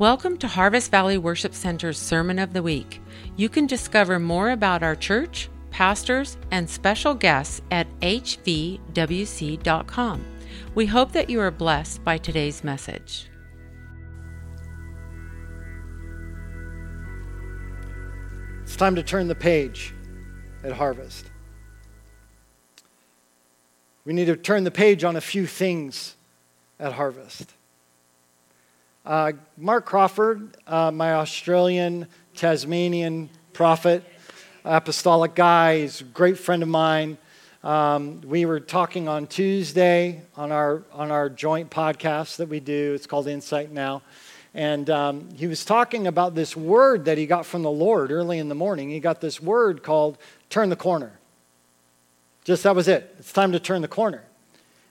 Welcome to Harvest Valley Worship Center's Sermon of the Week. You can discover more about our church, pastors, and special guests at hvwc.com. We hope that you are blessed by today's message. It's time to turn the page at Harvest. We need to turn the page on a few things at Harvest. Uh, Mark Crawford, uh, my Australian Tasmanian prophet, apostolic guy, he's a great friend of mine. Um, we were talking on Tuesday on our, on our joint podcast that we do. It's called Insight Now. And um, he was talking about this word that he got from the Lord early in the morning. He got this word called turn the corner. Just that was it. It's time to turn the corner.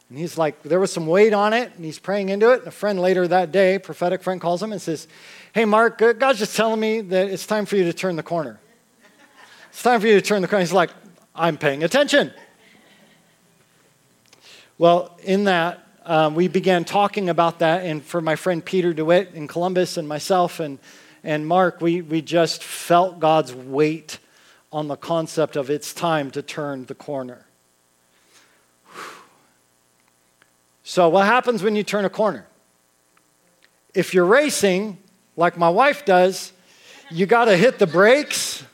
And he's like, there was some weight on it, and he's praying into it. And a friend later that day, prophetic friend, calls him and says, Hey, Mark, God's just telling me that it's time for you to turn the corner. It's time for you to turn the corner. He's like, I'm paying attention. Well, in that, um, we began talking about that, and for my friend Peter DeWitt in Columbus and myself and, and Mark, we, we just felt God's weight on the concept of it's time to turn the corner. So, what happens when you turn a corner? If you're racing, like my wife does, you got to hit the brakes.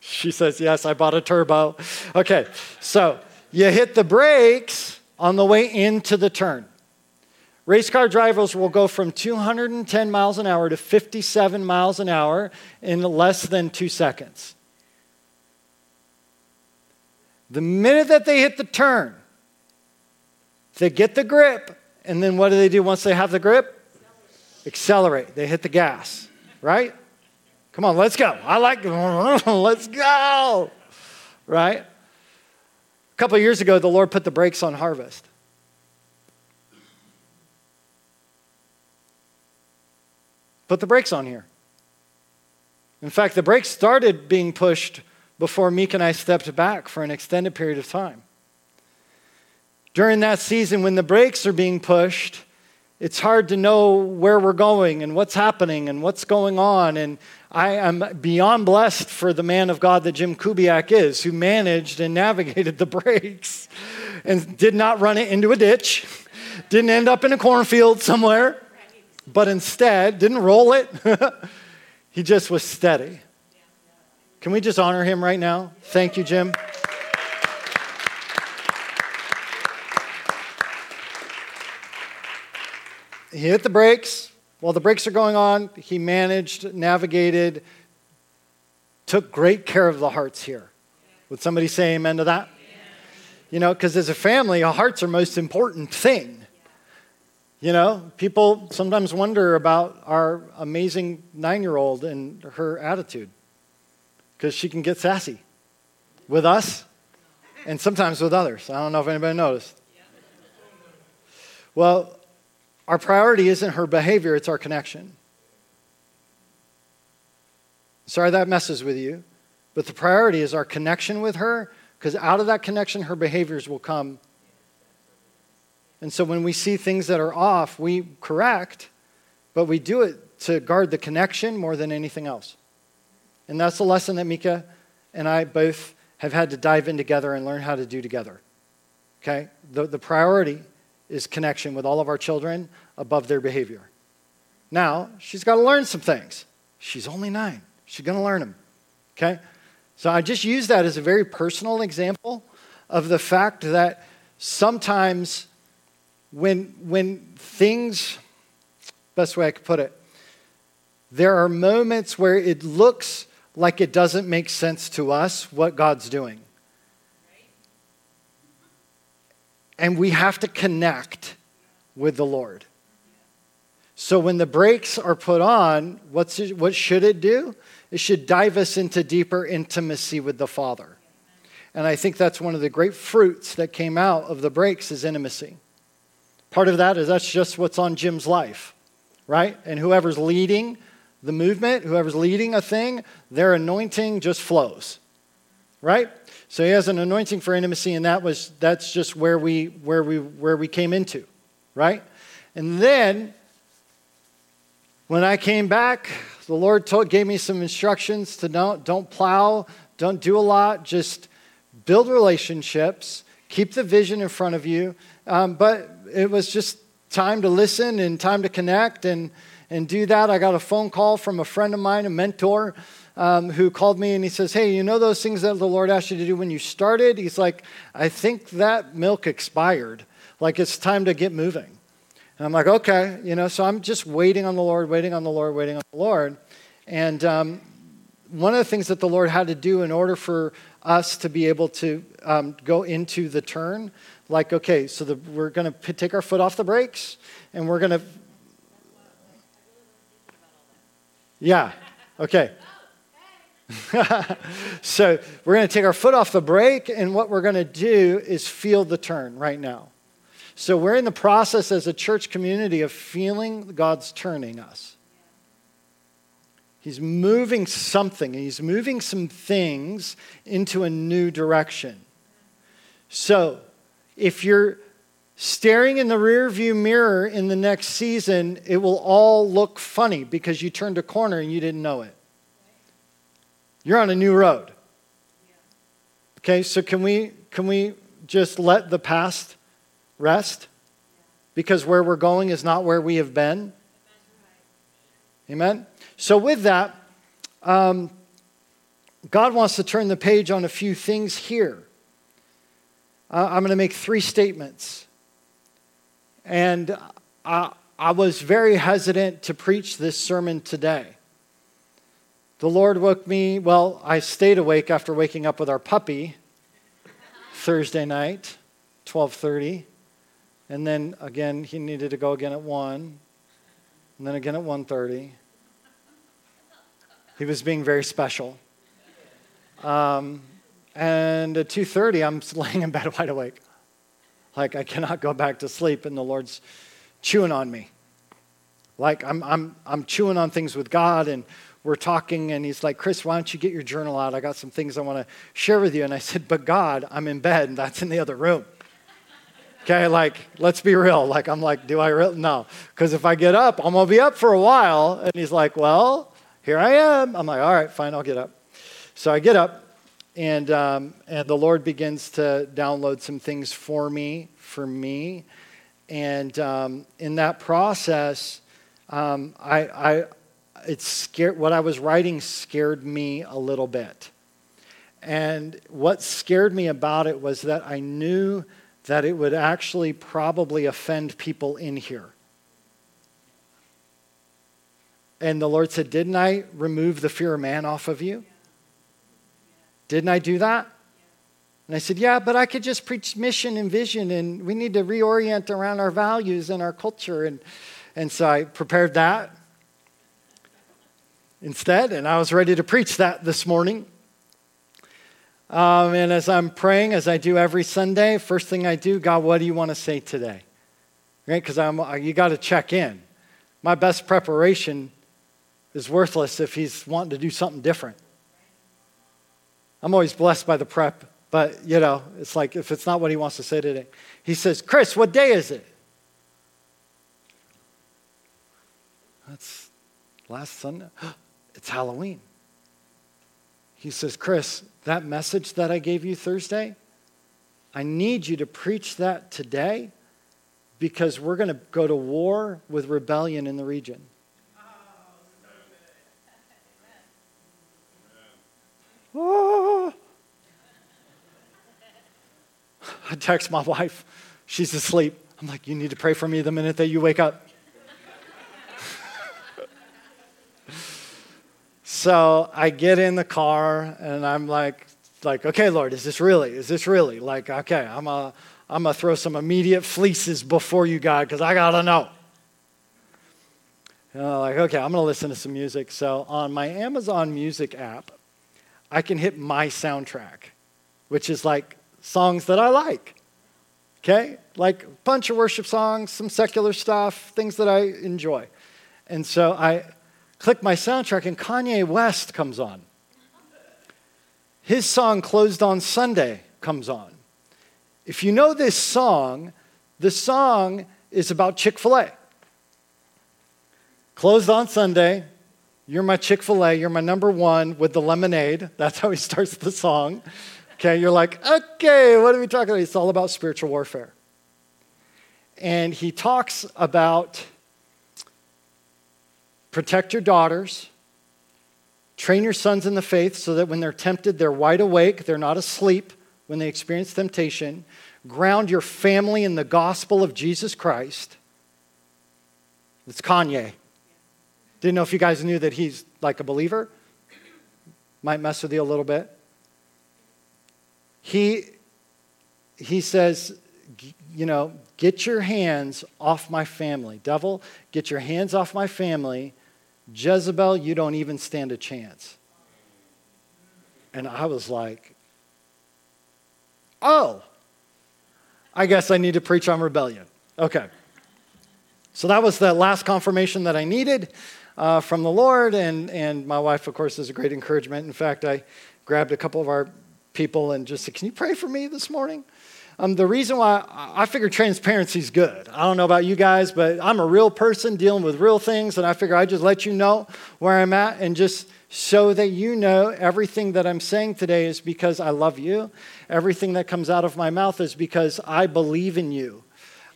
She says, Yes, I bought a turbo. Okay, so you hit the brakes on the way into the turn. Race car drivers will go from 210 miles an hour to 57 miles an hour in less than two seconds. The minute that they hit the turn, they get the grip, and then what do they do once they have the grip? Accelerate. They hit the gas, right? Come on, let's go. I like, let's go, right? A couple years ago, the Lord put the brakes on harvest. Put the brakes on here. In fact, the brakes started being pushed before Meek and I stepped back for an extended period of time during that season when the brakes are being pushed, it's hard to know where we're going and what's happening and what's going on. And I am beyond blessed for the man of God that Jim Kubiak is, who managed and navigated the brakes and did not run it into a ditch, didn't end up in a cornfield somewhere, but instead didn't roll it. he just was steady. Can we just honor him right now? Thank you, Jim. He hit the brakes. While the brakes are going on, he managed, navigated, took great care of the hearts here. Would somebody say amen to that? You know, because as a family, our hearts are most important thing. You know, people sometimes wonder about our amazing nine year old and her attitude because she can get sassy with us and sometimes with others. I don't know if anybody noticed. Well, our priority isn't her behavior, it's our connection. Sorry that messes with you, but the priority is our connection with her because out of that connection, her behaviors will come. And so when we see things that are off, we correct, but we do it to guard the connection more than anything else. And that's the lesson that Mika and I both have had to dive in together and learn how to do together. Okay? The, the priority is connection with all of our children above their behavior. Now, she's got to learn some things. She's only nine. She's going to learn them. Okay? So I just use that as a very personal example of the fact that sometimes when, when things, best way I could put it, there are moments where it looks like it doesn't make sense to us what God's doing. And we have to connect with the Lord. So when the brakes are put on, what's it, what should it do? It should dive us into deeper intimacy with the Father. And I think that's one of the great fruits that came out of the brakes is intimacy. Part of that is that's just what's on Jim's life, right? And whoever's leading the movement, whoever's leading a thing, their anointing just flows, right? So he has an anointing for intimacy, and that was that's just where we where we where we came into, right? And then When I came back, the Lord told, gave me some instructions to don't, don't plow, don't do a lot, just build relationships, keep the vision in front of you. Um, but it was just time to listen and time to connect and, and do that. I got a phone call from a friend of mine, a mentor, um, who called me and he says, Hey, you know those things that the Lord asked you to do when you started? He's like, I think that milk expired. Like it's time to get moving. And I'm like, okay, you know, so I'm just waiting on the Lord, waiting on the Lord, waiting on the Lord. And um, one of the things that the Lord had to do in order for us to be able to um, go into the turn, like, okay, so the, we're going to take our foot off the brakes and we're going to. Yeah, okay. so we're going to take our foot off the brake, and what we're going to do is feel the turn right now. So we're in the process as a church community of feeling God's turning us. He's moving something, he's moving some things into a new direction. So if you're staring in the rearview mirror in the next season, it will all look funny because you turned a corner and you didn't know it. You're on a new road. Okay, so can we can we just let the past rest? Because where we're going is not where we have been. Amen. So with that, um, God wants to turn the page on a few things here. Uh, I'm going to make three statements. And I, I was very hesitant to preach this sermon today. The Lord woke me, well, I stayed awake after waking up with our puppy Thursday night, 12:30. And then again, he needed to go again at 1. And then again at 1:30. He was being very special. Um, and at 2:30, I'm laying in bed wide awake. Like I cannot go back to sleep, and the Lord's chewing on me. Like I'm, I'm, I'm chewing on things with God, and we're talking, and he's like, Chris, why don't you get your journal out? I got some things I want to share with you. And I said, But God, I'm in bed, and that's in the other room. Okay, like, let's be real. Like, I'm like, do I really? No. Because if I get up, I'm going to be up for a while. And he's like, well, here I am. I'm like, all right, fine, I'll get up. So I get up, and, um, and the Lord begins to download some things for me, for me. And um, in that process, um, I, I, it scared, what I was writing scared me a little bit. And what scared me about it was that I knew that it would actually probably offend people in here. And the Lord said, Didn't I remove the fear of man off of you? Didn't I do that? And I said, Yeah, but I could just preach mission and vision, and we need to reorient around our values and our culture. And, and so I prepared that instead, and I was ready to preach that this morning. Um, and as I'm praying, as I do every Sunday, first thing I do, God, what do you want to say today? Right? Because I'm you got to check in. My best preparation is worthless if He's wanting to do something different. I'm always blessed by the prep, but you know, it's like if it's not what He wants to say today, He says, "Chris, what day is it?" That's last Sunday. It's Halloween. He says, Chris, that message that I gave you Thursday, I need you to preach that today because we're going to go to war with rebellion in the region. Oh. I text my wife. She's asleep. I'm like, you need to pray for me the minute that you wake up. So I get in the car and I'm like, like, okay, Lord, is this really? Is this really? Like, okay, I'm a, I'm gonna throw some immediate fleeces before you, God, because I gotta know. And I'm like, okay, I'm gonna listen to some music. So on my Amazon Music app, I can hit my soundtrack, which is like songs that I like. Okay? Like a bunch of worship songs, some secular stuff, things that I enjoy. And so I click my soundtrack, and Kanye West comes on. His song, Closed on Sunday, comes on. If you know this song, the song is about Chick fil A. closed on Sunday. You're my Chick fil A. You're my number one with the lemonade. That's how he starts the song. Okay, you're like, okay, what are we talking about? It's all about spiritual warfare. And he talks about protect your daughters, train your sons in the faith so that when they're tempted, they're wide awake, they're not asleep when they experience temptation. Ground your family in the gospel of Jesus Christ. It's Kanye. Didn't know if you guys knew that he's like a believer. Might mess with you a little bit. He, he says, you know, get your hands off my family. Devil, get your hands off my family. Jezebel, you don't even stand a chance. And I was like, oh, I guess I need to preach on rebellion. Okay. So that was the last confirmation that I needed uh, from the Lord. And, and my wife, of course, is a great encouragement. In fact, I grabbed a couple of our people and just said, Can you pray for me this morning? Um, the reason why I figure transparency is good. I don't know about you guys, but I'm a real person dealing with real things, and I figure I just let you know where I'm at and just so that you know everything that I'm saying today is because I love you. Everything that comes out of my mouth is because I believe in you.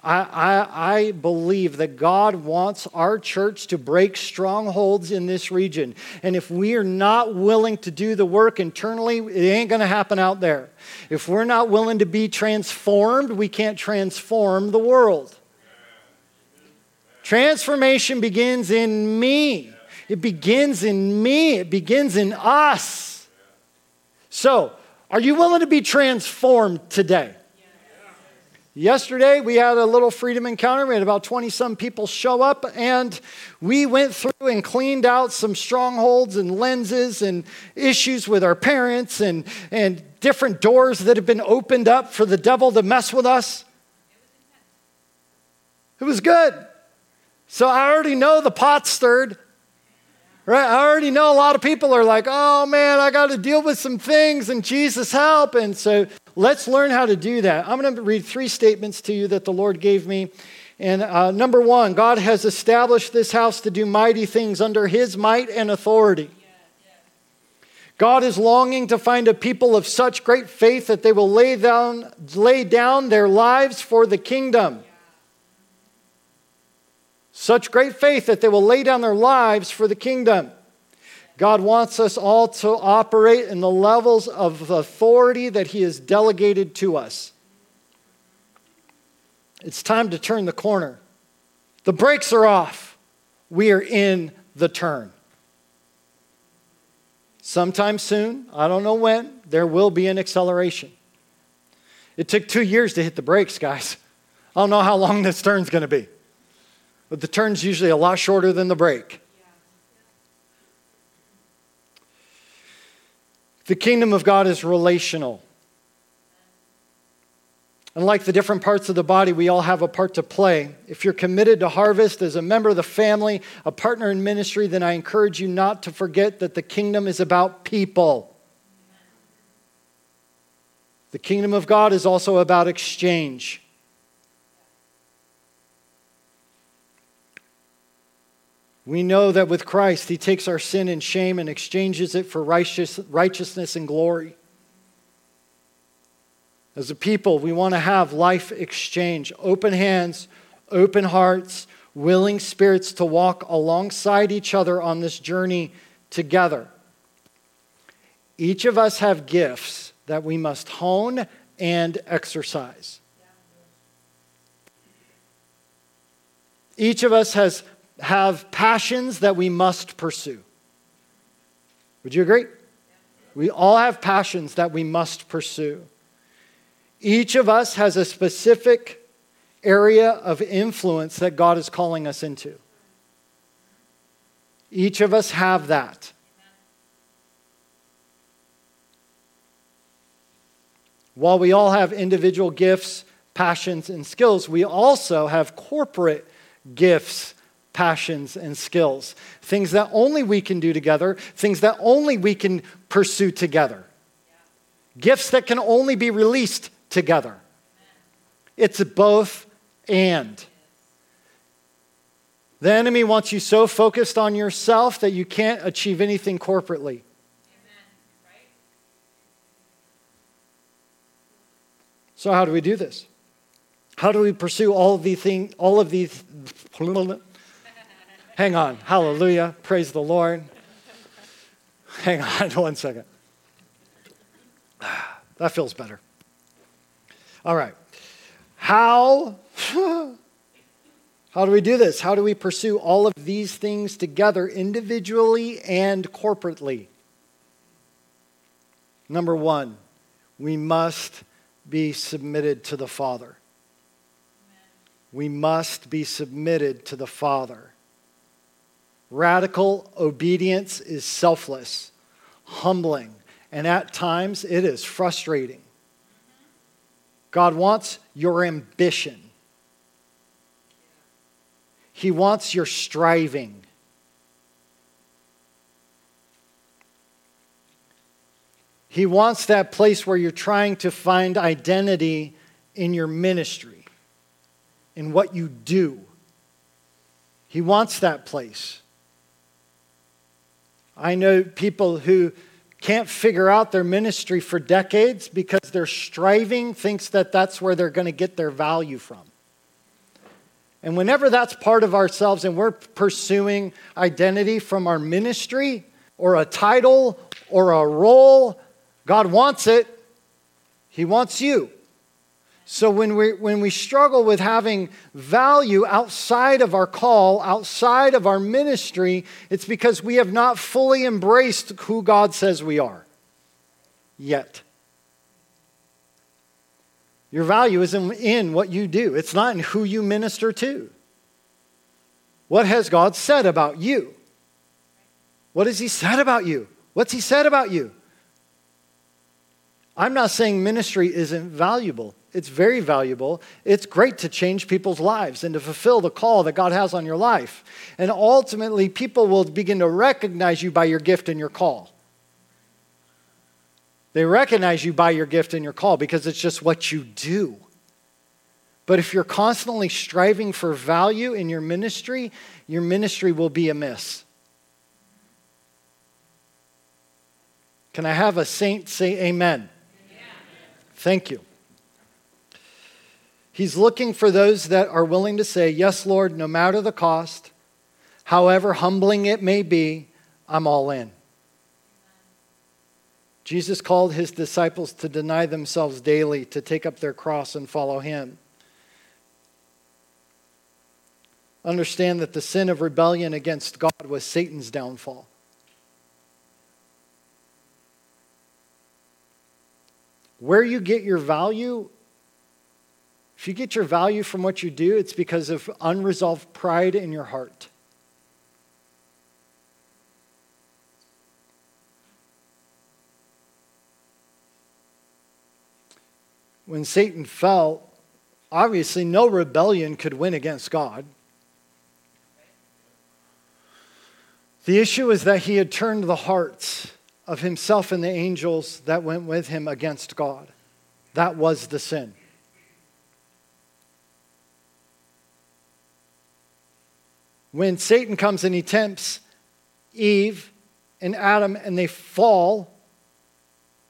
I, I, believe that God wants our church to break strongholds in this region. And if we are not willing to do the work internally, it ain't going to happen out there. If we're not willing to be transformed, we can't transform the world. Transformation begins in me. It begins in me. It begins in us. So, are you willing to be transformed today? Yesterday, we had a little freedom encounter. We had about 20 some people show up, and we went through and cleaned out some strongholds and lenses and issues with our parents and, and different doors that have been opened up for the devil to mess with us. It was good. So I already know the pot stirred. Right? I already know a lot of people are like, oh man, I got to deal with some things and Jesus help. And so let's learn how to do that. I'm going to read three statements to you that the Lord gave me. And uh, number one, God has established this house to do mighty things under his might and authority. God is longing to find a people of such great faith that they will lay down, lay down their lives for the kingdom. Such great faith that they will lay down their lives for the kingdom. God wants us all to operate in the levels of authority that He has delegated to us. It's time to turn the corner. The brakes are off. We are in the turn. Sometime soon, I don't know when, there will be an acceleration. It took two years to hit the brakes, guys. I don't know how long this turn's going to be. But the turn's usually a lot shorter than the brake. The kingdom of God is relational. Unlike the different parts of the body, we all have a part to play. If you're committed to harvest as a member of the family, a partner in ministry, then I encourage you not to forget that the kingdom is about people. The kingdom of God is also about exchange. We know that with Christ, He takes our sin and shame and exchanges it for righteous, righteousness and glory. As a people, we want to have life exchange, open hands, open hearts, willing spirits to walk alongside each other on this journey together. Each of us have gifts that we must hone and exercise. Each of us has have passions that we must pursue. Would you agree? We all have passions that we must pursue. Each of us has a specific area of influence that God is calling us into. Each of us have that. While we all have individual gifts, passions, and skills, we also have corporate gifts passions, and skills. Things that only we can do together, things that only we can pursue together. Gifts that can only be released together. It's both and. The enemy wants you so focused on yourself that you can't achieve anything corporately. So, how do we do this? How do we pursue all of these things, all of these? Hang on. Hallelujah. Praise the Lord. Hang on one second. That feels better. All right. How how do we do this? How do we pursue all of these things together individually and corporately? Number 1, we must be submitted to the Father. We must be submitted to the Father. Radical obedience is selfless, humbling, and at times it is frustrating. God wants your ambition, He wants your striving. He wants that place where you're trying to find identity in your ministry, in what you do. He wants that place. I know people who can't figure out their ministry for decades because they're striving thinks that that's where they're going to get their value from. And whenever that's part of ourselves and we're pursuing identity from our ministry or a title or a role, God wants it. He wants you. So when we, when we struggle with having value outside of our call, outside of our ministry, it's because we have not fully embraced who God says we are yet. Your value isn't in what you do, it's not in who you minister to. What has God said about you? What has He said about you? What's He said about you? I'm not saying ministry isn't valuable. It's very valuable. It's great to change people's lives and to fulfill the call that God has on your life. And ultimately, people will begin to recognize you by your gift and your call. They recognize you by your gift and your call because it's just what you do. But if you're constantly striving for value in your ministry, your ministry will be amiss. Can I have a saint say amen? Thank you. He's looking for those that are willing to say, Yes, Lord, no matter the cost, however humbling it may be, I'm all in. Jesus called his disciples to deny themselves daily, to take up their cross and follow him. Understand that the sin of rebellion against God was Satan's downfall. Where you get your value, if you get your value from what you do, it's because of unresolved pride in your heart. When Satan fell, obviously no rebellion could win against God. The issue is that he had turned the hearts of himself and the angels that went with him against God. That was the sin. When Satan comes and he tempts Eve and Adam and they fall,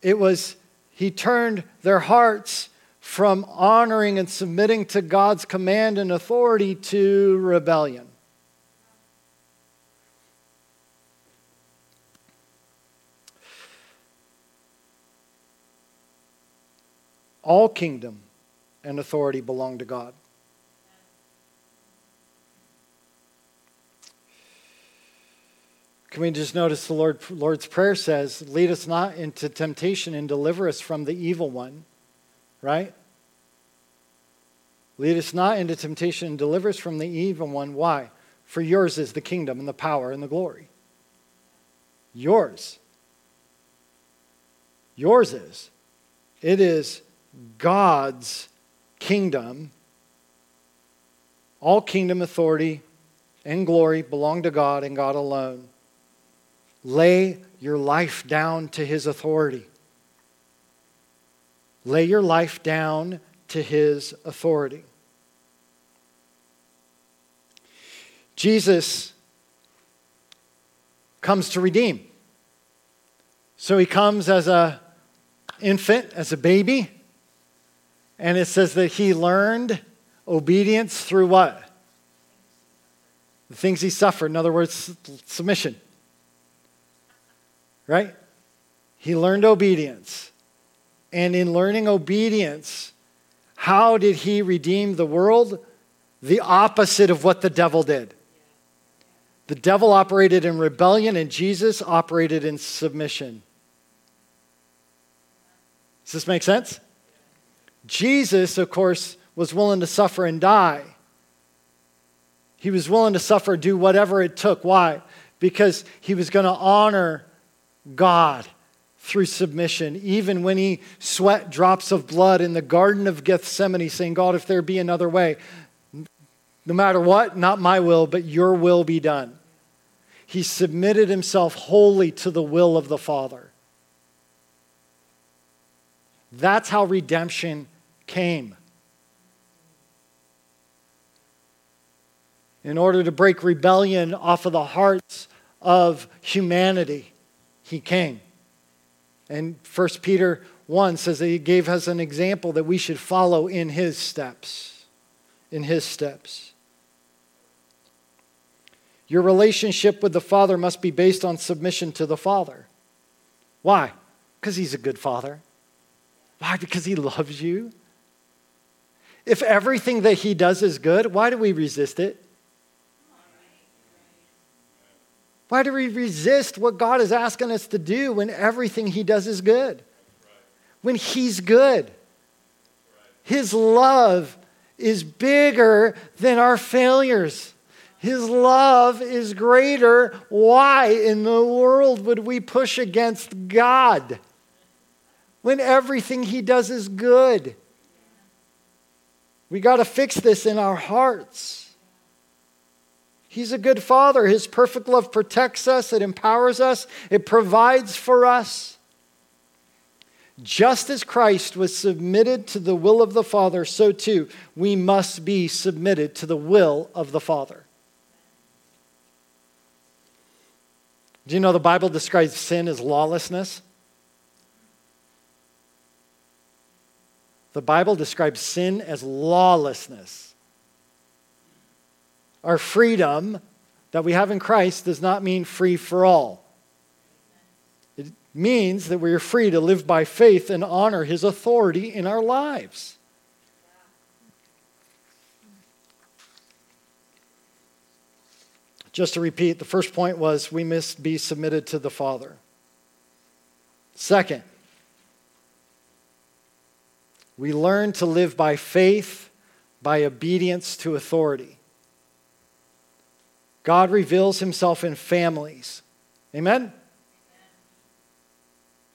it was he turned their hearts from honoring and submitting to God's command and authority to rebellion. All kingdom and authority belong to God. Can we just notice the Lord, Lord's Prayer says, Lead us not into temptation and deliver us from the evil one, right? Lead us not into temptation and deliver us from the evil one. Why? For yours is the kingdom and the power and the glory. Yours. Yours is. It is God's kingdom. All kingdom authority and glory belong to God and God alone. Lay your life down to his authority. Lay your life down to his authority. Jesus comes to redeem. So he comes as a infant, as a baby, and it says that he learned obedience through what? The things he suffered. In other words, submission. Right? He learned obedience. And in learning obedience, how did he redeem the world? The opposite of what the devil did. The devil operated in rebellion, and Jesus operated in submission. Does this make sense? Jesus, of course, was willing to suffer and die. He was willing to suffer, do whatever it took. Why? Because he was going to honor God through submission, even when he sweat drops of blood in the Garden of Gethsemane, saying, God, if there be another way, no matter what, not my will, but your will be done. He submitted himself wholly to the will of the Father. That's how redemption came. In order to break rebellion off of the hearts of humanity, he came. And 1 Peter 1 says that he gave us an example that we should follow in his steps. In his steps. Your relationship with the Father must be based on submission to the Father. Why? Because he's a good Father. Why? Because he loves you. If everything that he does is good, why do we resist it? Why do we resist what God is asking us to do when everything He does is good? When He's good. His love is bigger than our failures. His love is greater. Why in the world would we push against God when everything He does is good? We got to fix this in our hearts. He's a good father. His perfect love protects us, it empowers us, it provides for us. Just as Christ was submitted to the will of the Father, so too we must be submitted to the will of the Father. Do you know the Bible describes sin as lawlessness? The Bible describes sin as lawlessness. Our freedom that we have in Christ does not mean free for all. It means that we are free to live by faith and honor His authority in our lives. Just to repeat, the first point was we must be submitted to the Father. Second, we learn to live by faith, by obedience to authority. God reveals himself in families. Amen?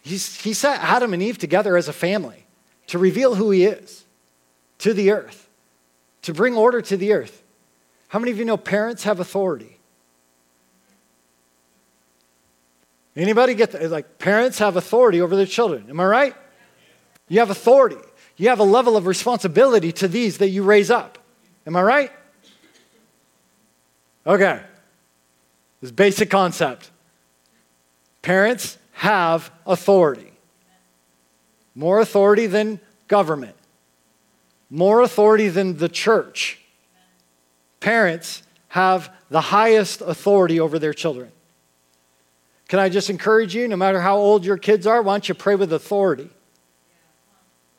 He's, he set Adam and Eve together as a family to reveal who he is to the earth, to bring order to the earth. How many of you know parents have authority? Anybody get that? Like, parents have authority over their children. Am I right? You have authority. You have a level of responsibility to these that you raise up. Am I right? Okay. This basic concept. Parents have authority. More authority than government. More authority than the church. Parents have the highest authority over their children. Can I just encourage you, no matter how old your kids are, why don't you pray with authority?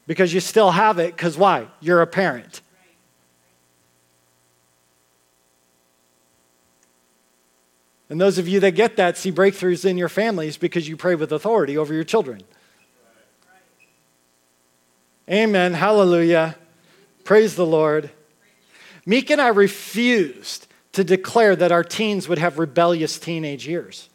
Because you still have it, because why? You're a parent. And those of you that get that see breakthroughs in your families because you pray with authority over your children. Amen. Hallelujah. Praise the Lord. Meek and I refused to declare that our teens would have rebellious teenage years.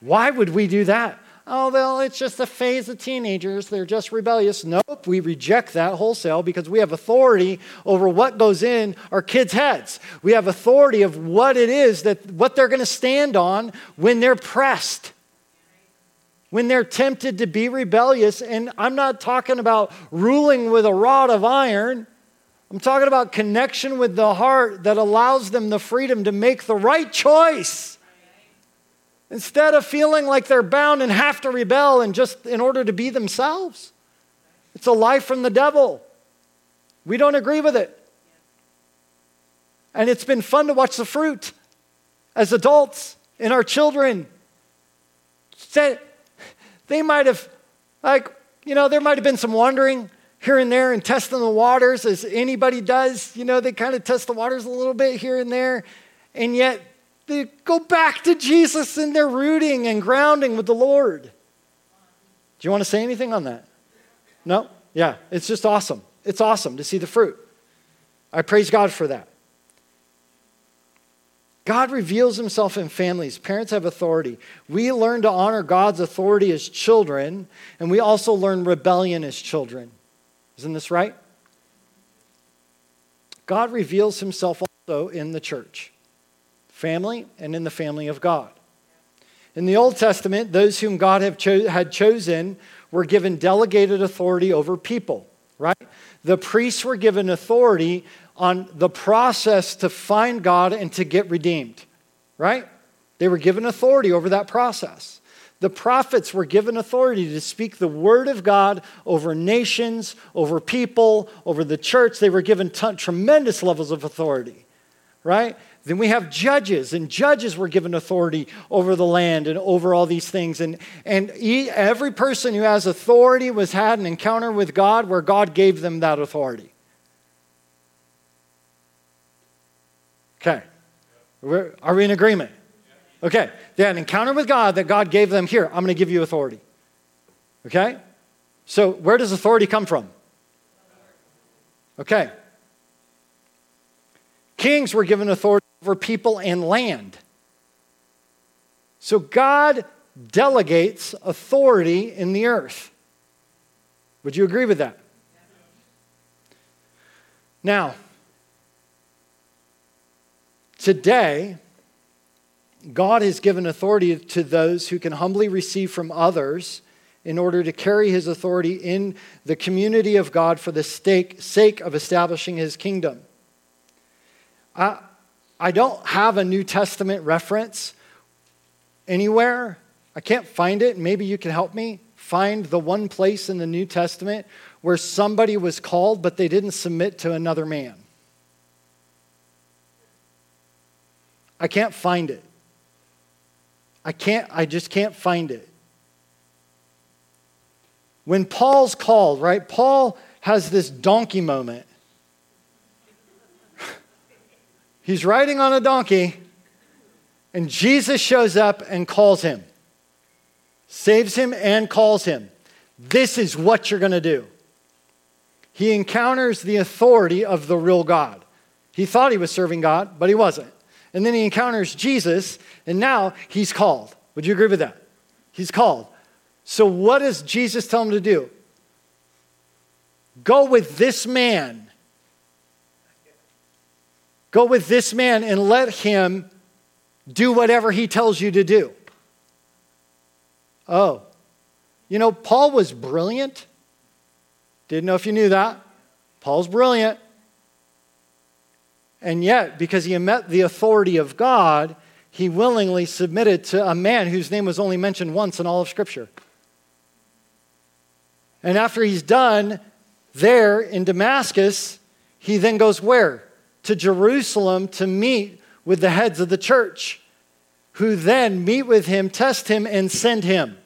Why would we do that? Oh, well, it's just a phase of teenagers. They're just rebellious. Nope, we reject that wholesale because we have authority over what goes in our kids' heads. We have authority of what it is that what they're going to stand on when they're pressed. When they're tempted to be rebellious, and I'm not talking about ruling with a rod of iron, I'm talking about connection with the heart that allows them the freedom to make the right choice. Instead of feeling like they're bound and have to rebel and just in order to be themselves. It's a lie from the devil. We don't agree with it. And it's been fun to watch the fruit as adults in our children. Said they might have, like, you know, there might have been some wandering here and there and testing the waters as anybody does. You know, they kind of test the waters a little bit here and there. And yet they go back to Jesus and they're rooting and grounding with the Lord. Do you want to say anything on that? No? Yeah, it's just awesome. It's awesome to see the fruit. I praise God for that. God reveals himself in families. Parents have authority. We learn to honor God's authority as children, and we also learn rebellion as children. Isn't this right? God reveals himself also in the church, family, and in the family of God. In the Old Testament, those whom God cho- had chosen were given delegated authority over people, right? The priests were given authority on the process to find God and to get redeemed, right? They were given authority over that process. The prophets were given authority to speak the word of God over nations, over people, over the church. They were given t- tremendous levels of authority, right? Then we have judges, and judges were given authority over the land and over all these things. And, and every person who has authority was had an encounter with God where God gave them that authority. Okay. Are we in agreement? Okay. They had an encounter with God that God gave them here. I'm going to give you authority. Okay? So, where does authority come from? Okay. Kings were given authority over people and land. So, God delegates authority in the earth. Would you agree with that? Now, today, God has given authority to those who can humbly receive from others in order to carry his authority in the community of God for the sake of establishing his kingdom. I, I don't have a New Testament reference anywhere. I can't find it. Maybe you can help me find the one place in the New Testament where somebody was called, but they didn't submit to another man. I can't find it. I can't, I just can't find it. When Paul's called, right? Paul has this donkey moment. He's riding on a donkey, and Jesus shows up and calls him, saves him, and calls him. This is what you're going to do. He encounters the authority of the real God. He thought he was serving God, but he wasn't. And then he encounters Jesus, and now he's called. Would you agree with that? He's called. So, what does Jesus tell him to do? Go with this man. Go with this man and let him do whatever he tells you to do. Oh, you know, Paul was brilliant. Didn't know if you knew that. Paul's brilliant. And yet, because he met the authority of God, he willingly submitted to a man whose name was only mentioned once in all of Scripture. And after he's done there in Damascus, he then goes where? To Jerusalem to meet with the heads of the church, who then meet with him, test him, and send him.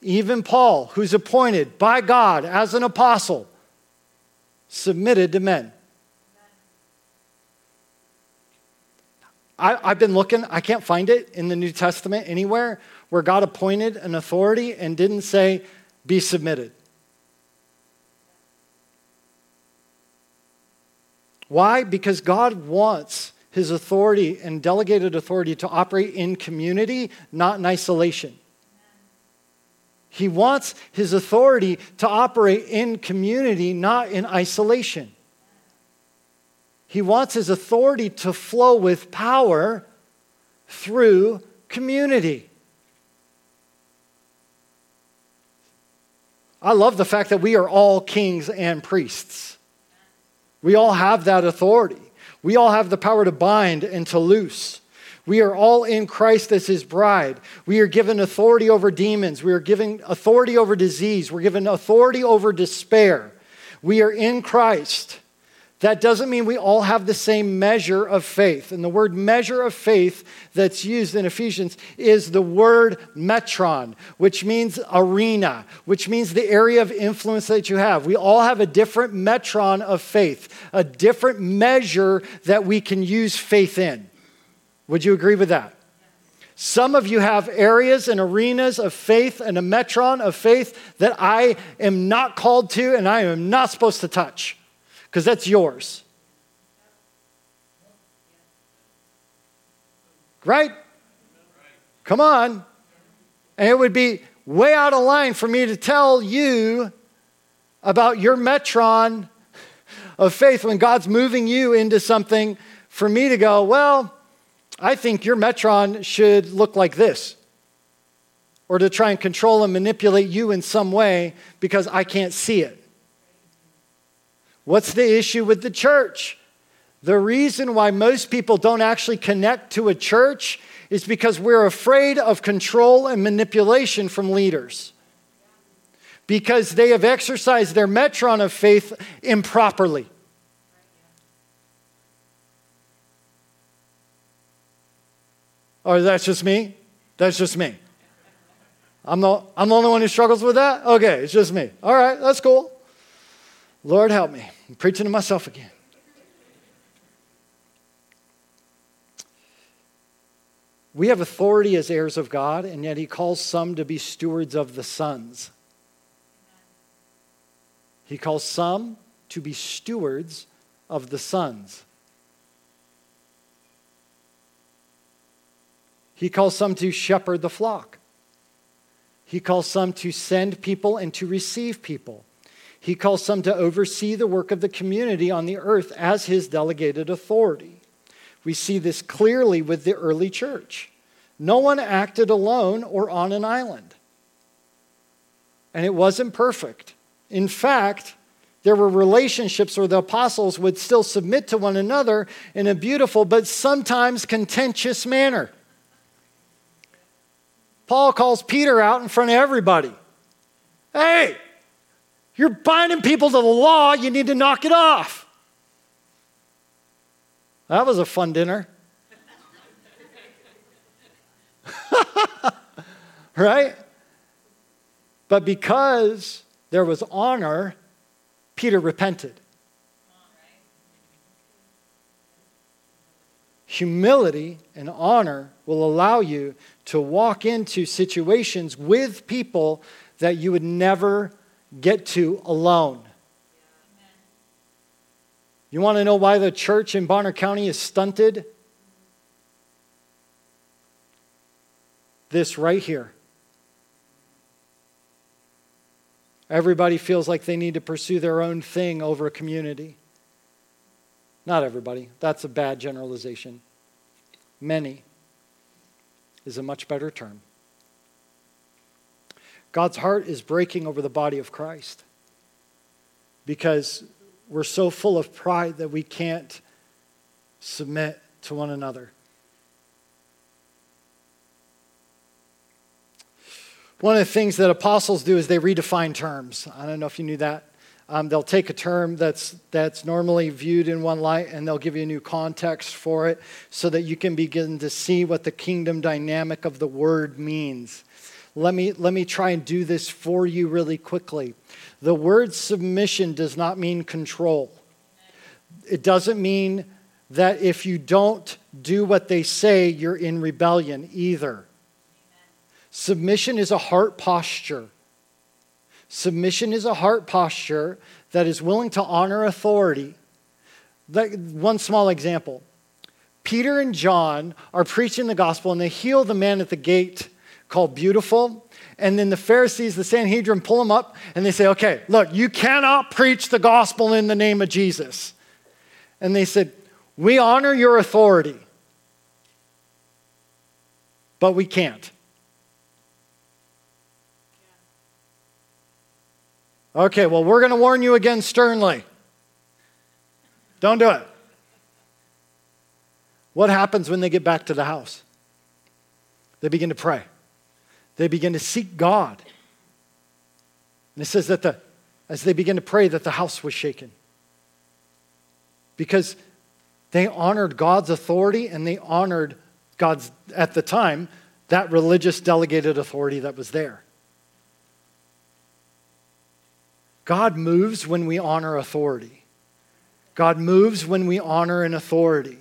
Even Paul, who's appointed by God as an apostle, submitted to men. I, have been looking, I can't find it in the New Testament anywhere where God appointed an authority and didn't say, be submitted. Why? Because God wants his authority and delegated authority to operate in community, not in isolation. He wants his authority to operate in community, not in isolation. He wants his authority to flow with power through community. I love the fact that we are all kings and priests. We all have that authority. We all have the power to bind and to loose. We are all in Christ as his bride. We are given authority over demons. We are given authority over disease. We're given authority over despair. We are in Christ. That doesn't mean we all have the same measure of faith. And the word measure of faith that's used in Ephesians is the word metron, which means arena, which means the area of influence that you have. We all have a different metron of faith, a different measure that we can use faith in. Would you agree with that? Some of you have areas and arenas of faith and a metron of faith that I am not called to and I am not supposed to touch because that's yours. Right? Come on. And it would be way out of line for me to tell you about your metron of faith when God's moving you into something for me to go, well, I think your metron should look like this. Or to try and control and manipulate you in some way because I can't see it. What's the issue with the church? The reason why most people don't actually connect to a church is because we're afraid of control and manipulation from leaders. Because they have exercised their metron of faith improperly. Or oh, that's just me? That's just me. I'm the, I'm the only one who struggles with that? Okay, it's just me. All right, that's cool. Lord, help me. I'm preaching to myself again. We have authority as heirs of God, and yet He calls some to be stewards of the sons. He calls some to be stewards of the sons. He calls some to shepherd the flock. He calls some to send people and to receive people. He calls some to oversee the work of the community on the earth as his delegated authority. We see this clearly with the early church. No one acted alone or on an island. And it wasn't perfect. In fact, there were relationships where the apostles would still submit to one another in a beautiful but sometimes contentious manner. Paul calls Peter out in front of everybody. Hey, you're binding people to the law, you need to knock it off. That was a fun dinner. right? But because there was honor, Peter repented. Humility and honor will allow you to walk into situations with people that you would never get to alone. You want to know why the church in Bonner County is stunted? This right here. Everybody feels like they need to pursue their own thing over a community. Not everybody. That's a bad generalization. Many is a much better term. God's heart is breaking over the body of Christ because we're so full of pride that we can't submit to one another. One of the things that apostles do is they redefine terms. I don't know if you knew that. Um, they'll take a term that's, that's normally viewed in one light and they'll give you a new context for it so that you can begin to see what the kingdom dynamic of the word means. Let me, let me try and do this for you really quickly. The word submission does not mean control. It doesn't mean that if you don't do what they say, you're in rebellion either. Submission is a heart posture. Submission is a heart posture that is willing to honor authority. Like one small example Peter and John are preaching the gospel and they heal the man at the gate called Beautiful. And then the Pharisees, the Sanhedrin, pull them up and they say, Okay, look, you cannot preach the gospel in the name of Jesus. And they said, We honor your authority, but we can't. Okay, well, we're going to warn you again sternly. Don't do it. What happens when they get back to the house? They begin to pray. They begin to seek God. And it says that the, as they begin to pray, that the house was shaken. Because they honored God's authority and they honored God's, at the time, that religious delegated authority that was there. God moves when we honor authority. God moves when we honor an authority.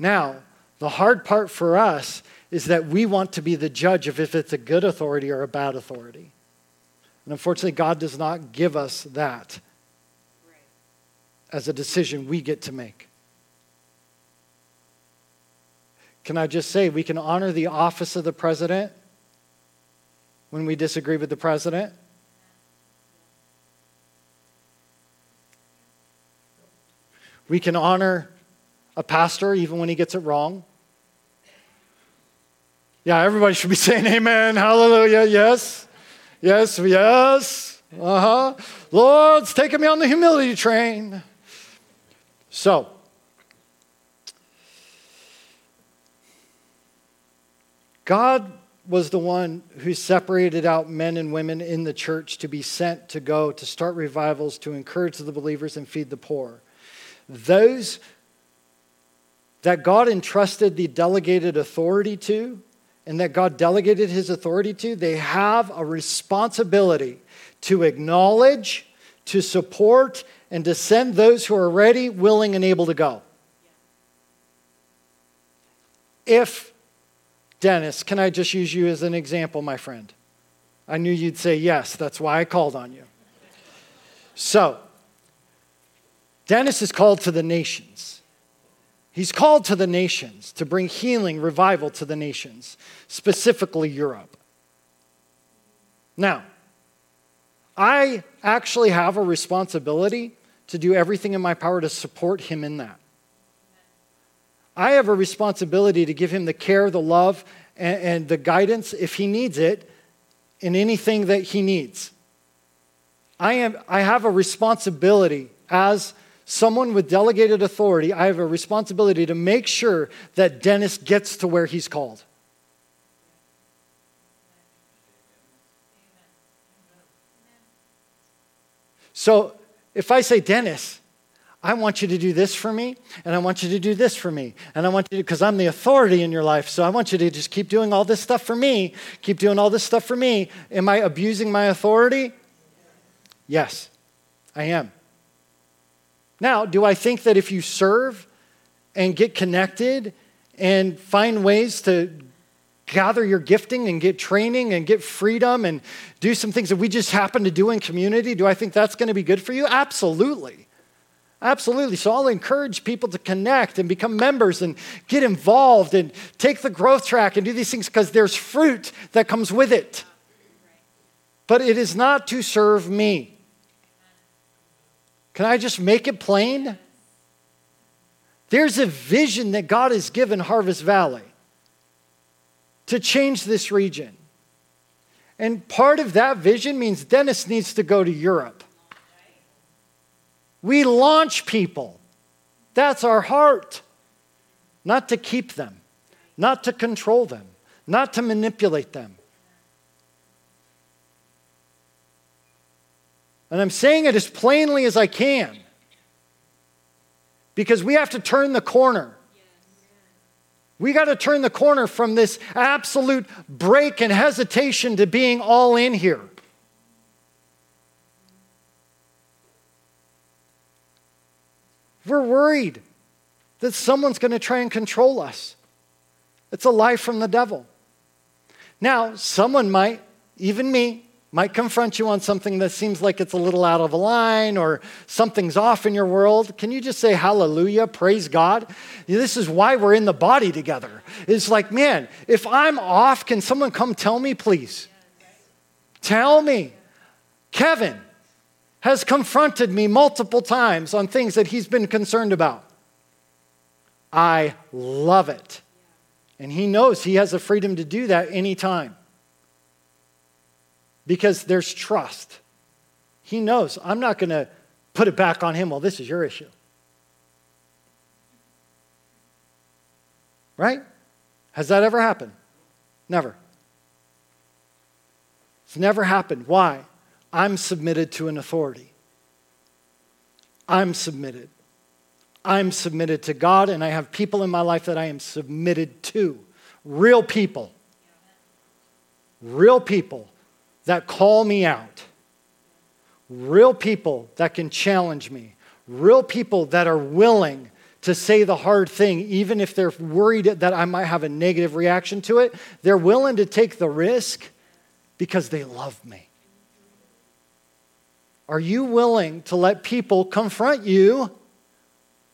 Now, the hard part for us is that we want to be the judge of if it's a good authority or a bad authority. And unfortunately, God does not give us that as a decision we get to make. Can I just say, we can honor the office of the president when we disagree with the president? We can honor a pastor even when he gets it wrong. Yeah, everybody should be saying amen, hallelujah, yes, yes, yes, uh huh. Lord's taking me on the humility train. So, God was the one who separated out men and women in the church to be sent to go to start revivals, to encourage the believers and feed the poor. Those that God entrusted the delegated authority to and that God delegated his authority to, they have a responsibility to acknowledge, to support, and to send those who are ready, willing, and able to go. If, Dennis, can I just use you as an example, my friend? I knew you'd say yes, that's why I called on you. So, Dennis is called to the nations. He's called to the nations to bring healing, revival to the nations, specifically Europe. Now, I actually have a responsibility to do everything in my power to support him in that. I have a responsibility to give him the care, the love, and, and the guidance if he needs it in anything that he needs. I, am, I have a responsibility as someone with delegated authority, I have a responsibility to make sure that Dennis gets to where he's called. So if I say, Dennis, I want you to do this for me, and I want you to do this for me, and I want you to, because I'm the authority in your life, so I want you to just keep doing all this stuff for me, keep doing all this stuff for me. Am I abusing my authority? Yes, I am. Now, do I think that if you serve and get connected and find ways to gather your gifting and get training and get freedom and do some things that we just happen to do in community, do I think that's going to be good for you? Absolutely. Absolutely. So I'll encourage people to connect and become members and get involved and take the growth track and do these things because there's fruit that comes with it. But it is not to serve me. Can I just make it plain? There's a vision that God has given Harvest Valley to change this region. And part of that vision means Dennis needs to go to Europe. We launch people. That's our heart. Not to keep them, not to control them, not to manipulate them. And I'm saying it as plainly as I can because we have to turn the corner. We got to turn the corner from this absolute break and hesitation to being all in here. We're worried that someone's going to try and control us. It's a lie from the devil. Now, someone might, even me, might confront you on something that seems like it's a little out of line or something's off in your world, can you just say hallelujah, praise God? This is why we're in the body together. It's like, man, if I'm off, can someone come tell me, please? Tell me. Kevin has confronted me multiple times on things that he's been concerned about. I love it. And he knows he has the freedom to do that anytime because there's trust. He knows I'm not going to put it back on him. Well, this is your issue. Right? Has that ever happened? Never. It's never happened. Why? I'm submitted to an authority. I'm submitted. I'm submitted to God, and I have people in my life that I am submitted to. Real people. Real people that call me out. Real people that can challenge me. Real people that are willing to say the hard thing, even if they're worried that I might have a negative reaction to it. They're willing to take the risk because they love me. Are you willing to let people confront you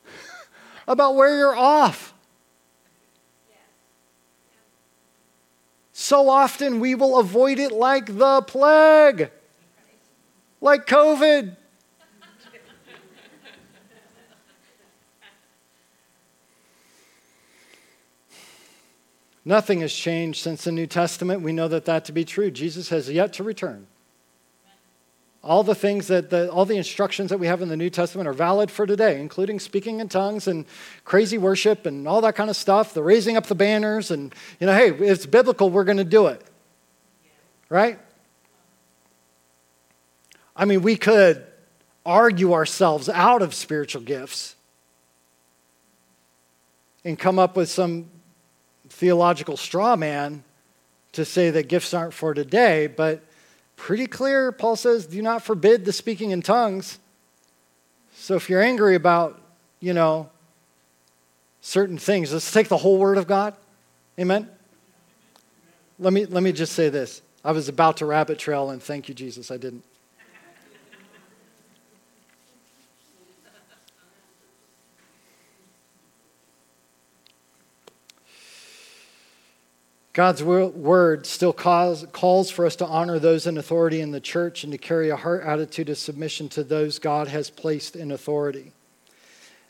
about where you're off? So often we will avoid it like the plague, like COVID. Nothing has changed since the New Testament. We know that that to be true. Jesus has yet to return. All the things that, the, all the instructions that we have in the New Testament are valid for today, including speaking in tongues and crazy worship and all that kind of stuff, the raising up the banners. And, you know, hey, it's biblical, we're going to do it. Right? I mean, we could argue ourselves out of spiritual gifts and come up with some theological straw man to say that gifts aren't for today, but pretty clear, Paul says, do not forbid the speaking in tongues. So if you're angry about, you know, certain things, let's take the whole word of God. Amen. Let me let me just say this. I was about to rabbit trail and thank you Jesus, I didn't. God's word still calls, calls for us to honor those in authority in the church and to carry a heart attitude of submission to those God has placed in authority.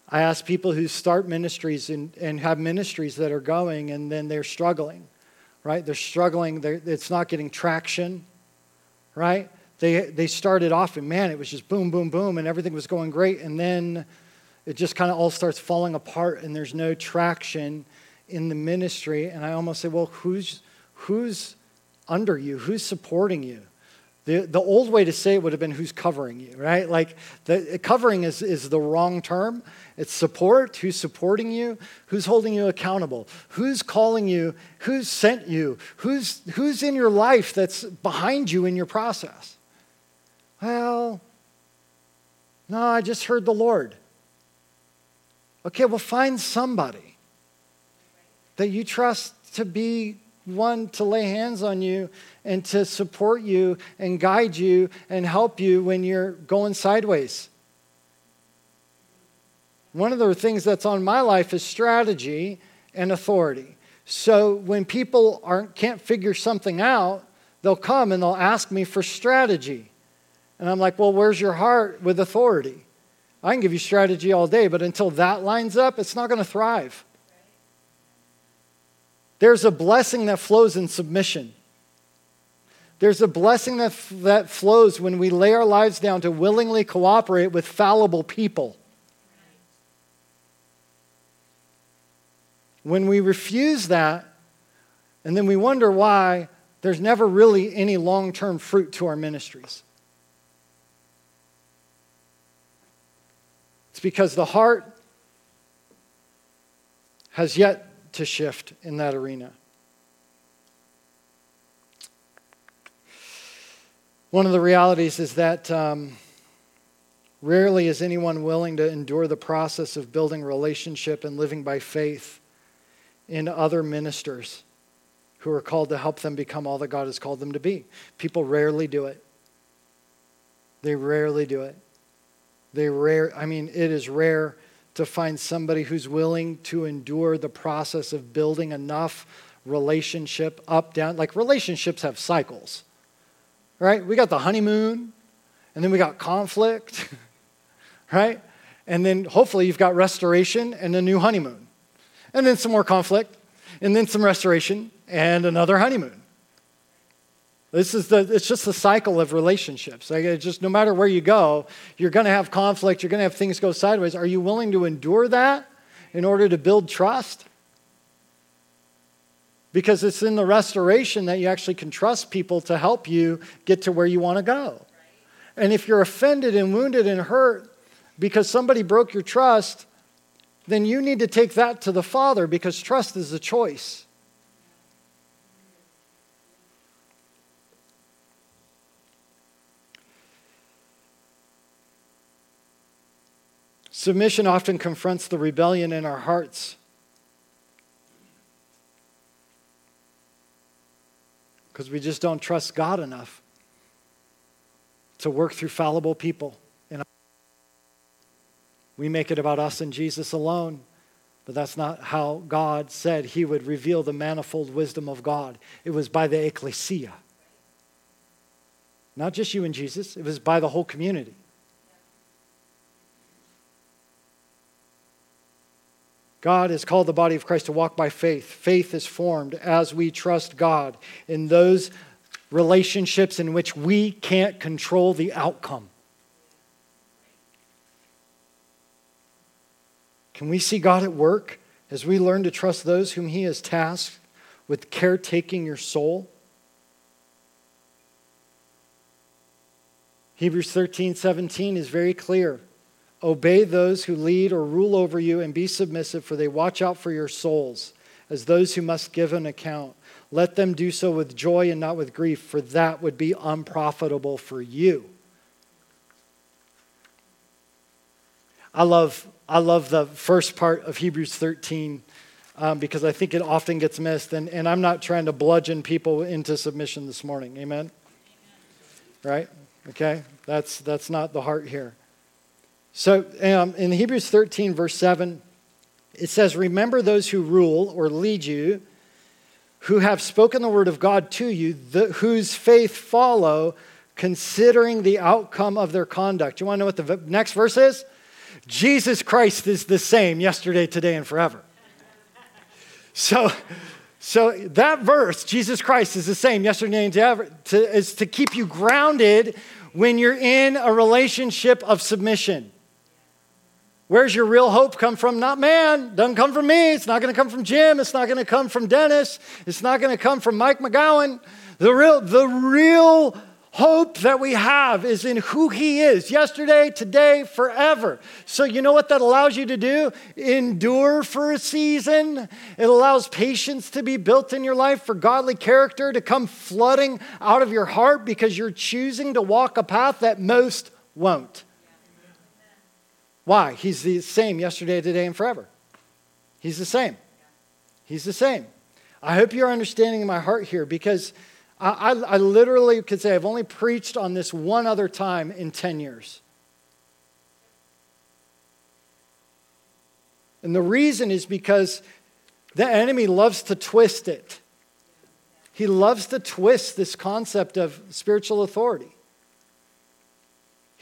I ask people who start ministries and, and have ministries that are going and then they're struggling, right? They're struggling, they're, it's not getting traction, right? They, they started off and man, it was just boom, boom, boom, and everything was going great. And then it just kind of all starts falling apart and there's no traction in the ministry, and I almost say, well, who's, who's under you? Who's supporting you? The, the old way to say it would have been who's covering you, right? Like the covering is, is the wrong term. It's support. Who's supporting you? Who's holding you accountable? Who's calling you? Who's sent you? Who's, who's in your life that's behind you in your process? Well, no, I just heard the Lord. Okay, well, find somebody that you trust to be one to lay hands on you and to support you and guide you and help you when you're going sideways. One of the things that's on my life is strategy and authority. So when people aren't, can't figure something out, they'll come and they'll ask me for strategy. And I'm like, well, where's your heart with authority? I can give you strategy all day, but until that lines up, it's not going to thrive. There's a blessing that flows in submission. There's a blessing that, that flows when we lay our lives down to willingly cooperate with fallible people. When we refuse that, and then we wonder why there's never really any long term fruit to our ministries. It's because the heart has yet to shift in that arena. One of the realities is that um, rarely is anyone willing to endure the process of building relationship and living by faith in other ministers who are called to help them become all that God has called them to be. People rarely do it. They rarely do it. They rare I mean it is rare to find somebody who's willing to endure the process of building enough relationship up, down. Like relationships have cycles, right? We got the honeymoon, and then we got conflict, right? And then hopefully you've got restoration and a new honeymoon, and then some more conflict, and then some restoration and another honeymoon. This is the, it's just the cycle of relationships. Like just no matter where you go, you're going to have conflict, you're going to have things go sideways. Are you willing to endure that in order to build trust? because it's in the restoration that you actually can trust people to help you get to where you want to go. And if you're offended and wounded and hurt because somebody broke your trust, then you need to take that to the Father because trust is a choice. Submission often confronts the rebellion in our hearts. Because we just don't trust God enough to work through fallible people. We make it about us and Jesus alone, but that's not how God said he would reveal the manifold wisdom of God. It was by the ecclesia. Not just you and Jesus, it was by the whole community. God has called the body of Christ to walk by faith. Faith is formed as we trust God in those relationships in which we can't control the outcome. Can we see God at work as we learn to trust those whom He has tasked with caretaking your soul? Hebrews 13, 17 is very clear. Obey those who lead or rule over you and be submissive, for they watch out for your souls as those who must give an account. Let them do so with joy and not with grief, for that would be unprofitable for you. I love, I love the first part of Hebrews 13 um, because I think it often gets missed. And, and I'm not trying to bludgeon people into submission this morning. Amen? Amen. Right? Okay? That's, that's not the heart here. So um, in Hebrews 13, verse 7, it says, Remember those who rule or lead you, who have spoken the word of God to you, the, whose faith follow, considering the outcome of their conduct. You want to know what the next verse is? Jesus Christ is the same yesterday, today, and forever. So, so that verse, Jesus Christ is the same yesterday and ever, to, is to keep you grounded when you're in a relationship of submission. Where's your real hope come from? Not man. Doesn't come from me. It's not going to come from Jim. It's not going to come from Dennis. It's not going to come from Mike McGowan. The real, the real hope that we have is in who he is yesterday, today, forever. So, you know what that allows you to do? Endure for a season. It allows patience to be built in your life for godly character to come flooding out of your heart because you're choosing to walk a path that most won't. Why? He's the same yesterday, today, and forever. He's the same. He's the same. I hope you're understanding my heart here because I, I, I, literally could say I've only preached on this one other time in 10 years. And the reason is because the enemy loves to twist it. He loves to twist this concept of spiritual authority.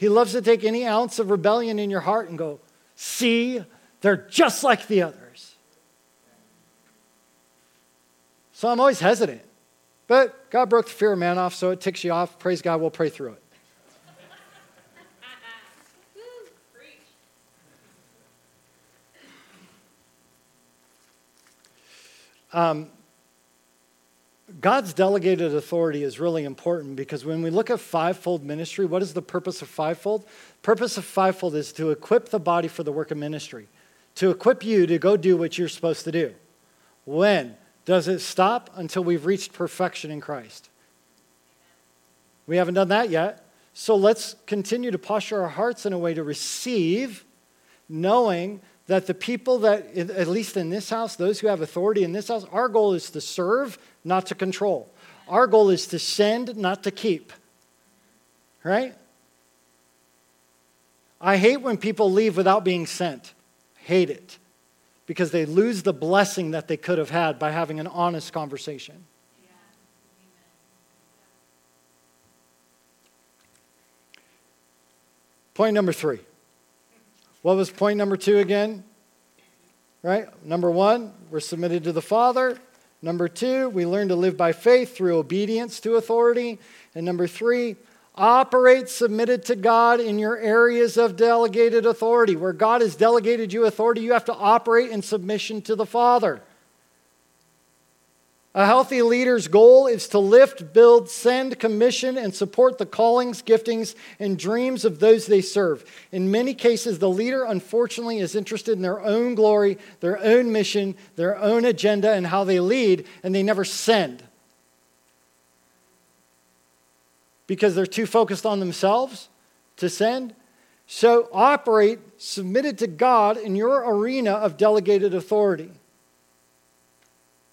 He loves to take any ounce of rebellion in your heart and go, see, they're just like the others. So I'm always hesitant. But God broke the fear of man off, so it ticks you off. Praise God, we'll pray through it. Um, God's delegated authority is really important because when we look at fivefold ministry, what is the purpose of fivefold? Purpose of fivefold is to equip the body for the work of ministry, to equip you to go do what you're supposed to do. When does it stop? Until we've reached perfection in Christ. We haven't done that yet. So let's continue to posture our hearts in a way to receive, knowing that the people that, at least in this house, those who have authority in this house, our goal is to serve, not to control. Our goal is to send, not to keep. Right? I hate when people leave without being sent. Hate it. Because they lose the blessing that they could have had by having an honest conversation. Point number three. What was point number two again? Right? Number one, we're submitted to the Father. Number two, we learn to live by faith through obedience to authority. And number three, operate submitted to God in your areas of delegated authority. Where God has delegated you authority, you have to operate in submission to the Father. A healthy leader's goal is to lift, build, send, commission, and support the callings, giftings, and dreams of those they serve. In many cases, the leader, unfortunately, is interested in their own glory, their own mission, their own agenda, and how they lead, and they never send. Because they're too focused on themselves to send. So operate submitted to God in your arena of delegated authority.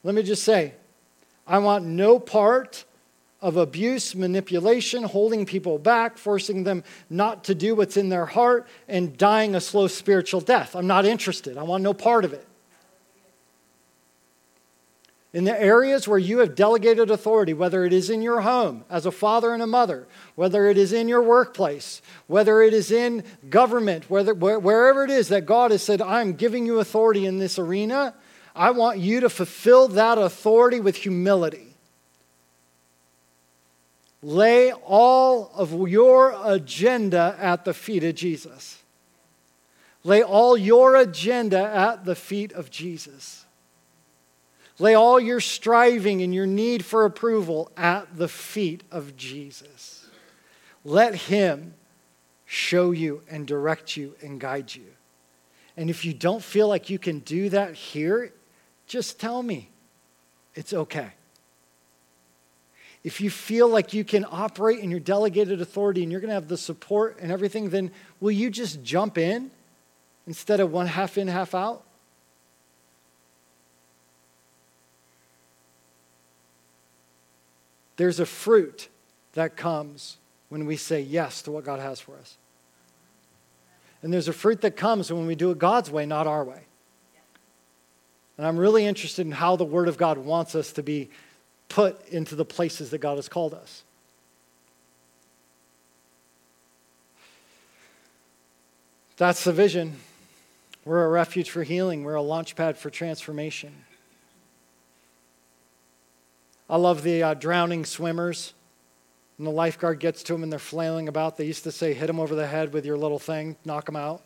Let me just say, I want no part of abuse, manipulation, holding people back, forcing them not to do what's in their heart, and dying a slow spiritual death. I'm not interested. I want no part of it. In the areas where you have delegated authority, whether it is in your home as a father and a mother, whether it is in your workplace, whether it is in government, whether, wherever it is that God has said, I'm giving you authority in this arena, I want you to fulfill that authority with humility. Lay all of your agenda at the feet of Jesus. Lay all your agenda at the feet of Jesus. Lay all your striving and your need for approval at the feet of Jesus. Let Him show you and direct you and guide you. And if you don't feel like you can do that here just tell me. It's okay. If you feel like you can operate in your delegated authority and you're going to have the support and everything, then will you just jump in instead of one half in, half out? There's a fruit that comes when we say yes to what God has for us. And there's a fruit that comes when we do it God's way, not our way. And I'm really interested in how the Word of God wants us to be put into the places that God has called us. That's the vision. We're a refuge for healing, we're a launch pad for transformation. I love the uh, drowning swimmers. And the lifeguard gets to them and they're flailing about, they used to say, hit them over the head with your little thing, knock them out,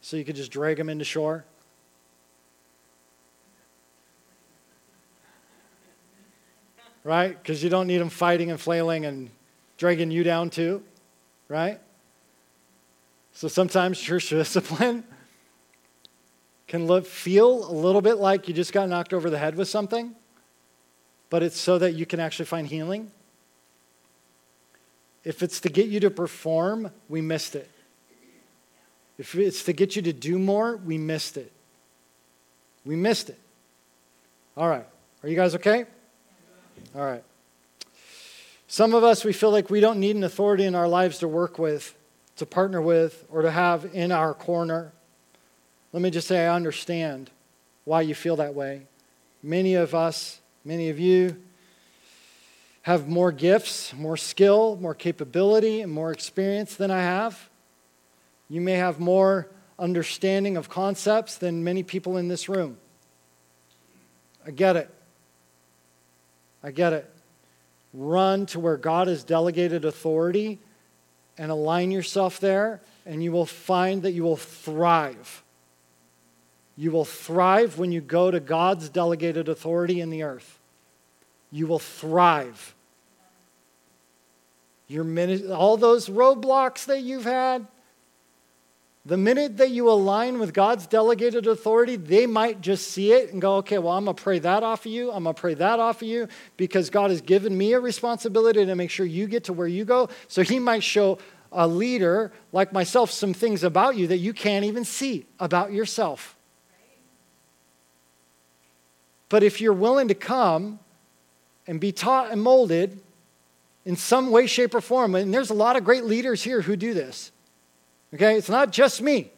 so you could just drag them into shore. Right? Because you don't need them fighting and flailing and dragging you down too, right? So sometimes church discipline can look, feel a little bit like you just got knocked over the head with something, but it's so that you can actually find healing. If it's to get you to perform, we missed it. If it's to get you to do more, we missed it. We missed it. All right. Are you guys okay? All right. Some of us, we feel like we don't need an authority in our lives to work with, to partner with, or to have in our corner. Let me just say, I understand why you feel that way. Many of us, many of you, have more gifts, more skill, more capability, and more experience than I have. You may have more understanding of concepts than many people in this room. I get it. I get it. Run to where God has delegated authority and align yourself there, and you will find that you will thrive. You will thrive when you go to God's delegated authority in the earth. You will thrive. Your all those roadblocks that you've had, the minute that you align with God's delegated authority, they might just see it and go, okay, well, I'm going to pray that off of you. I'm going to pray that off of you because God has given me a responsibility to make sure you get to where you go. So He might show a leader like myself some things about you that you can't even see about yourself. But if you're willing to come and be taught and molded in some way, shape, or form, and there's a lot of great leaders here who do this Okay, it's not just me.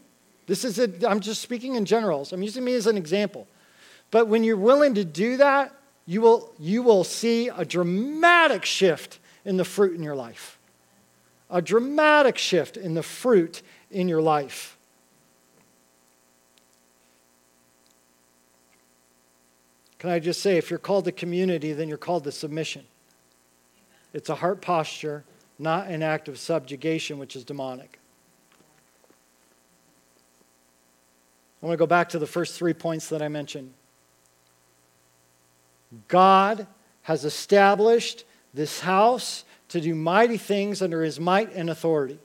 This is a, I'm just speaking in generals. I'm using me as an example. But when you're willing to do that, you will, you will see a dramatic shift in the fruit in your life. A dramatic shift in the fruit in your life. Can I just say, if you're called to community, then you're called to submission. It's a heart posture, not an act of subjugation, which is demonic. I want to go back to the first three points that I mentioned. God has established this house to do mighty things under his might and authority.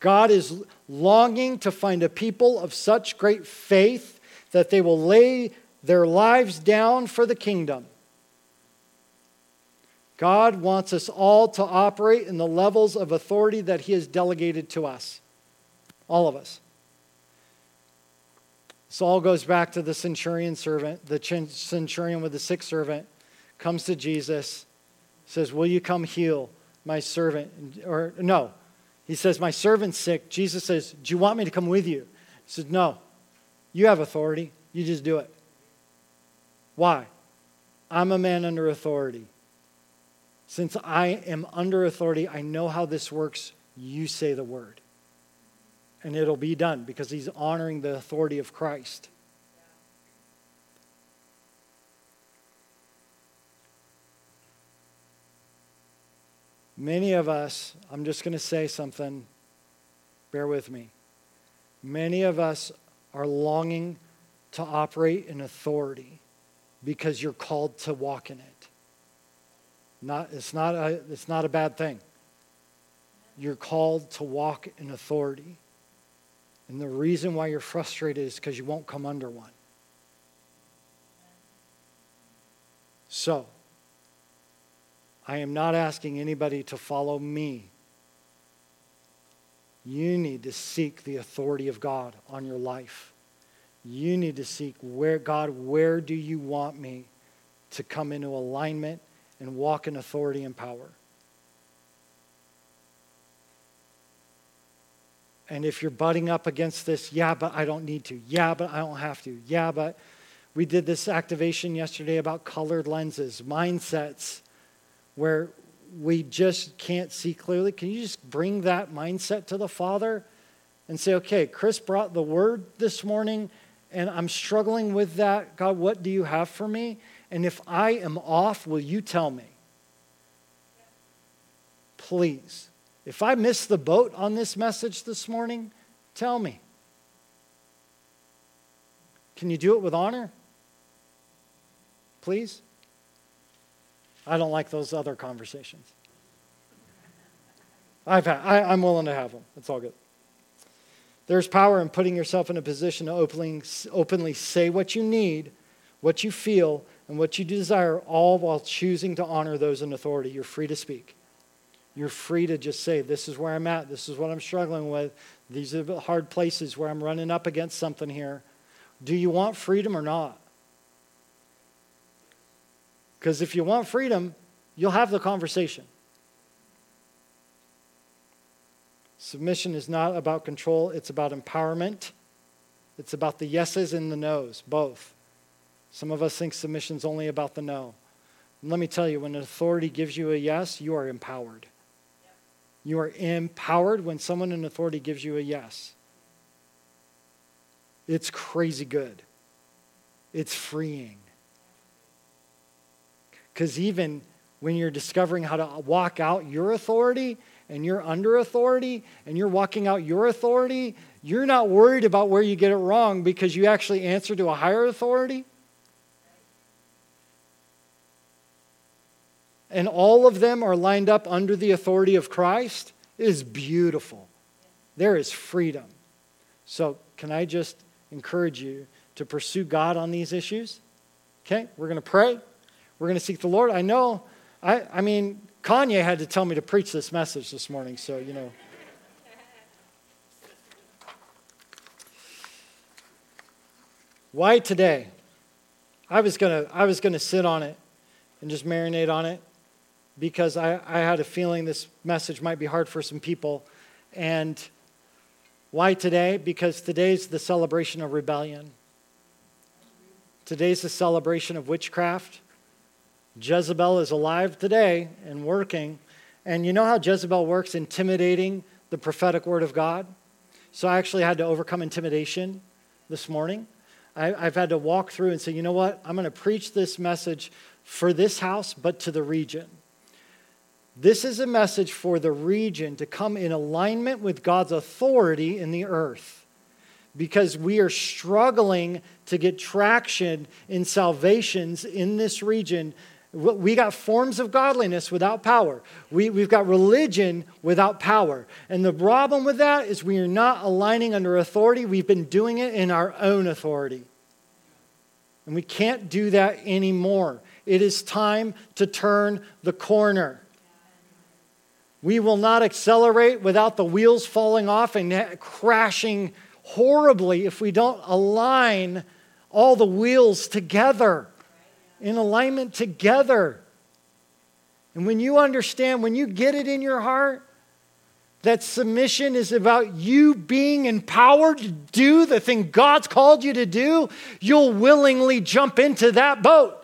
God is longing to find a people of such great faith that they will lay their lives down for the kingdom. God wants us all to operate in the levels of authority that He has delegated to us. All of us. All goes back to the centurion servant. The centurion with the sick servant comes to Jesus, says, Will you come heal my servant? Or no, he says, My servant's sick. Jesus says, Do you want me to come with you? He says, No. You have authority. You just do it. Why? I'm a man under authority. Since I am under authority, I know how this works. You say the word. And it'll be done because he's honoring the authority of Christ. Many of us, I'm just going to say something, bear with me. Many of us are longing to operate in authority because you're called to walk in it. Not, it's, not a, it's not a bad thing. You're called to walk in authority. And the reason why you're frustrated is because you won't come under one. So, I am not asking anybody to follow me. You need to seek the authority of God on your life. You need to seek where, God, where do you want me to come into alignment and walk in authority and power? And if you're butting up against this, yeah, but I don't need to. Yeah, but I don't have to. Yeah, but we did this activation yesterday about colored lenses, mindsets where we just can't see clearly, can you just bring that mindset to the Father and say, okay, Chris brought the word this morning and I'm struggling with that. God, what do you have for me? And if I am off, will you tell me? Please. If I miss the boat on this message this morning, tell me. Can you do it with honor? Please? I don't like those other conversations. I've had, I, I'm willing to have them. It's all good. There's power in putting yourself in a position to openly, openly say what you need, what you feel, and what you desire, all while choosing to honor those in authority. You're free to speak. You're free to just say, This is where I'm at. This is what I'm struggling with. These are the hard places where I'm running up against something here. Do you want freedom or not? Because if you want freedom, you'll have the conversation. Submission is not about control, it's about empowerment. It's about the yeses and the nos, both. Some of us think submission's only about the no. Let me tell you, when an authority gives you a yes, you are empowered. You are empowered when someone in authority gives you a yes. It's crazy good. It's freeing. Because even when you're discovering how to walk out your authority and you're under authority and you're walking out your authority, you're not worried about where you get it wrong because you actually answer to a higher authority. And all of them are lined up under the authority of Christ. Is beautiful. There is freedom. So, can I just encourage you to pursue God on these issues? Okay, we're going to pray. We're going to seek the Lord. I know, I, I mean, Kanye had to tell me to preach this message this morning, so, you know. Why today? I was gonna I was gonna sit on it and just marinate on it because I, I had a feeling this message might be hard for some people. And why today? Because today's the celebration of rebellion. Today's the celebration of witchcraft. Jezebel is alive today and working. And you know how Jezebel works, intimidating the prophetic word of God? So I actually had to overcome intimidation this morning. I, have had to walk through and say, you know what? I'm going to preach this message for this house, but to the region. This is a message for the region to come in alignment with God's authority in the earth. because we are struggling to get traction in salvations in this region. We got forms of godliness without power. We, we've got religion without power. And the problem with that is we are not aligning under authority. We've been doing it in our own authority. And we can't do that anymore. It is time to turn the corner. We will not accelerate without the wheels falling off and crashing horribly if we don't align all the wheels together, in alignment together. And when you understand, when you get it in your heart, that submission is about you being empowered to do the thing God's called you to do, you'll willingly jump into that boat.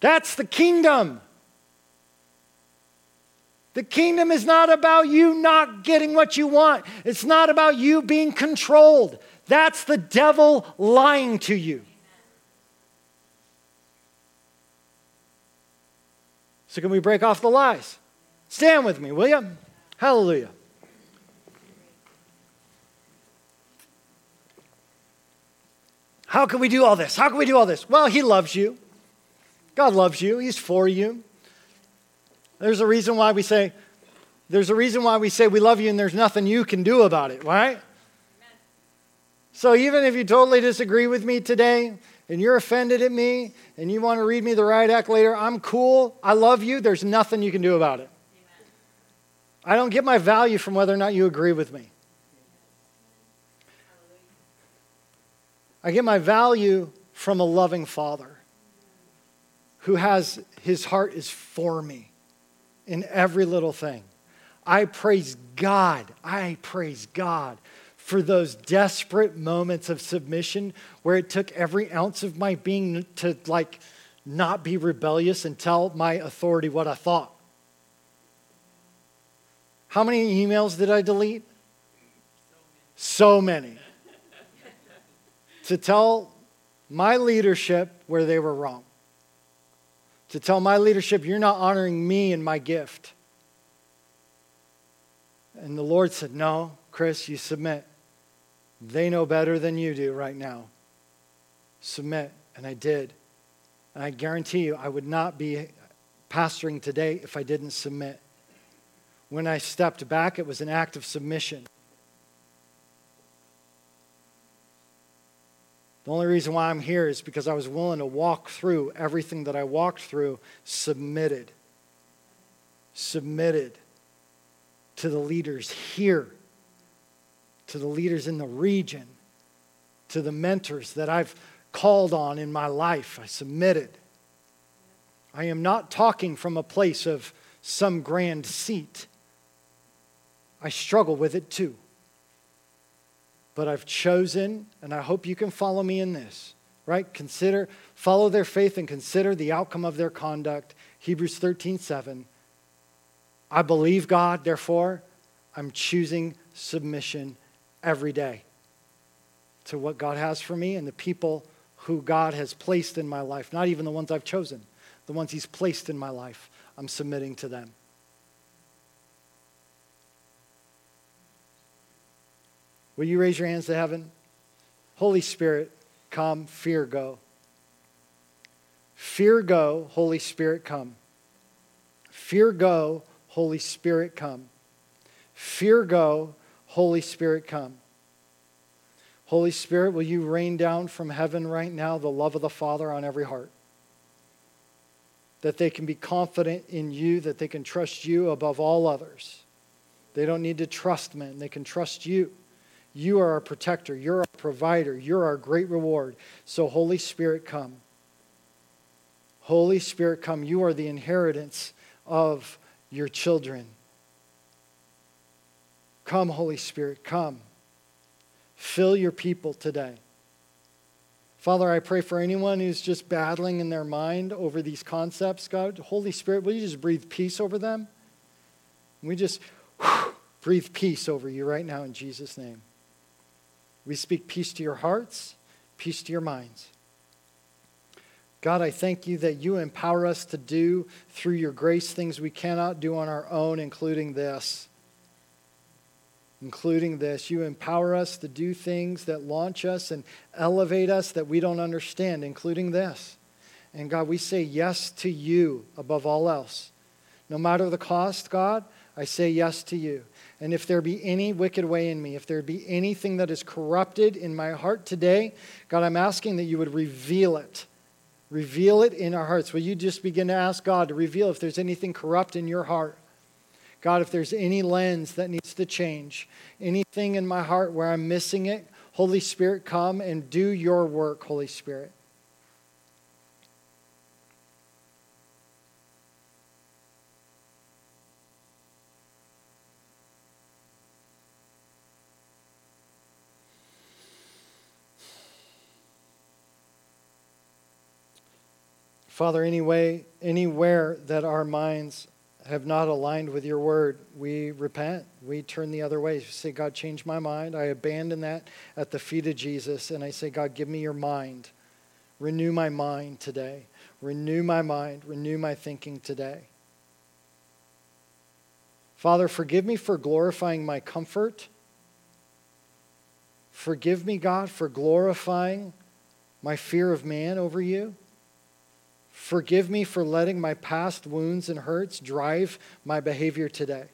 That's the kingdom. The kingdom is not about you not getting what you want. It's not about you being controlled. That's the devil lying to you. So, can we break off the lies? Stand with me, will you? Hallelujah. How can we do all this? How can we do all this? Well, He loves you. God loves you. He's for you. There's a reason why we say, there's a reason why we say we love you and there's nothing you can do about it, right? So even if you totally disagree with me today and you're offended at me and you want to read me the riot act later, I'm cool. I love you. There's nothing you can do about it. I don't get my value from whether or not you agree with me. I get my value from a loving father who has his heart is for me in every little thing. I praise God. I praise God for those desperate moments of submission where it took every ounce of my being to like not be rebellious and tell my authority what I thought. How many emails did I delete? So many. to tell my leadership where they were wrong to tell my leadership, You're not honoring me and my gift. And the Lord said, No, Chris, you submit. They know better than you do right now. Submit. And I did. And I guarantee you, I would not be pastoring today if I didn't submit. When I stepped back, it was an act of submission. The only reason why I'm here is because I was willing to walk through everything that I walked through, submitted. Submitted to the leaders here, to the leaders in the region, to the mentors that I've called on in my life. I submitted. I am not talking from a place of some grand seat. I struggle with it too but I've chosen, and I hope you can follow me in this, right? Consider, follow their faith and consider the outcome of their conduct. Hebrews 13, 7. I believe God, therefore, I'm choosing submission every day to what God has for me and the people who God has placed in my life, not even the ones I've chosen, the ones He's placed in my life. I'm submitting to them. Will you raise your hands to heaven? Holy Spirit, come. Fear go. Fear go. Holy Spirit, come. Fear go. Holy Spirit, come. Fear go. Holy Spirit, come. Holy Spirit, will you rain down from heaven right now the love of the Father on every heart? That they can be confident in you, that they can trust you above all others. They don't need to trust men, they can trust you. You are our protector. You're our provider. You're our great reward. So, Holy Spirit, come. Holy Spirit, come. You are the inheritance of your children. Come, Holy Spirit, come. Fill your people today. Father, I pray for anyone who's just battling in their mind over these concepts. God, Holy Spirit, will you just breathe peace over them? We just whew, breathe peace over you right now in Jesus' name. We speak peace to your hearts, peace to your minds. God, I thank you that you empower us to do through your grace things we cannot do on our own, including this. including this. You empower us to do things that launch us and elevate us that we don't understand, including this. And God, we say yes to you above all else. No matter the cost, God, I say yes to you. And if there be any wicked way in me, if there be anything that is corrupted in my heart today, God, I'm asking that you would reveal it. Reveal it in our hearts. Will you just begin to ask God to reveal if there's anything corrupt in your heart? God, if there's any lens that needs to change, anything in my heart where I'm missing it, Holy Spirit, come and do your work, Holy Spirit. Father, anyway, anywhere that our minds have not aligned with your word, we repent. We turn the other way. We say, God, change my mind. I abandon that at the feet of Jesus. And I say, God, give me your mind. Renew my mind today. Renew my mind. Renew my thinking today. Father, forgive me for glorifying my comfort. Forgive me, God, for glorifying my fear of man over you. Forgive me for letting my past wounds and hurts drive my behavior today.